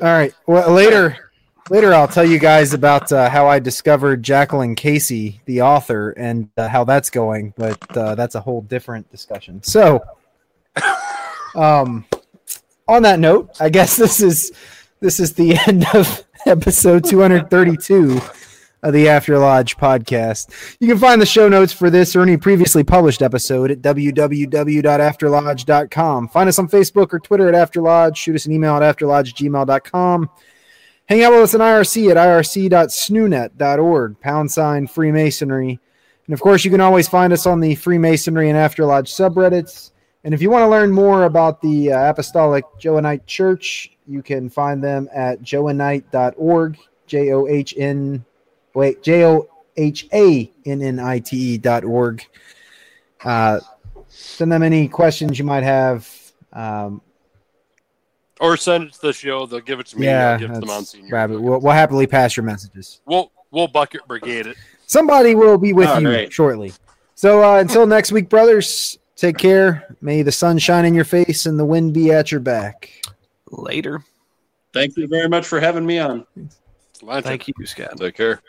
all right. Well, later, later, I'll tell you guys about uh, how I discovered Jacqueline Casey, the author, and uh, how that's going. But uh, that's a whole different discussion. So, um, on that note, I guess [laughs] this is this is the [laughs] end of episode 232 of the After Lodge podcast. You can find the show notes for this or any previously published episode at www.afterlodge.com. Find us on Facebook or Twitter at Afterlodge. Shoot us an email at afterlodge@gmail.com. Hang out with us on IRC at irc.snoonet.org, pound sign Freemasonry. And of course, you can always find us on the Freemasonry and Afterlodge subreddits. And if you want to learn more about the uh, Apostolic Johannite Church, you can find them at johannite.org, J O H N, wait, J O H A N N I T E dot org. Uh, send them any questions you might have. Um, or send it to the show. They'll give it to me. yeah, give it to that's Monsignor. rabbit. We'll, we'll happily pass your messages. We'll we'll bucket brigade it. Somebody will be with All you right. shortly. So uh, until next week, brothers, take care. May the sun shine in your face and the wind be at your back. Later. Thank you very much for having me on. Lunch. Thank you, Scott. Take care.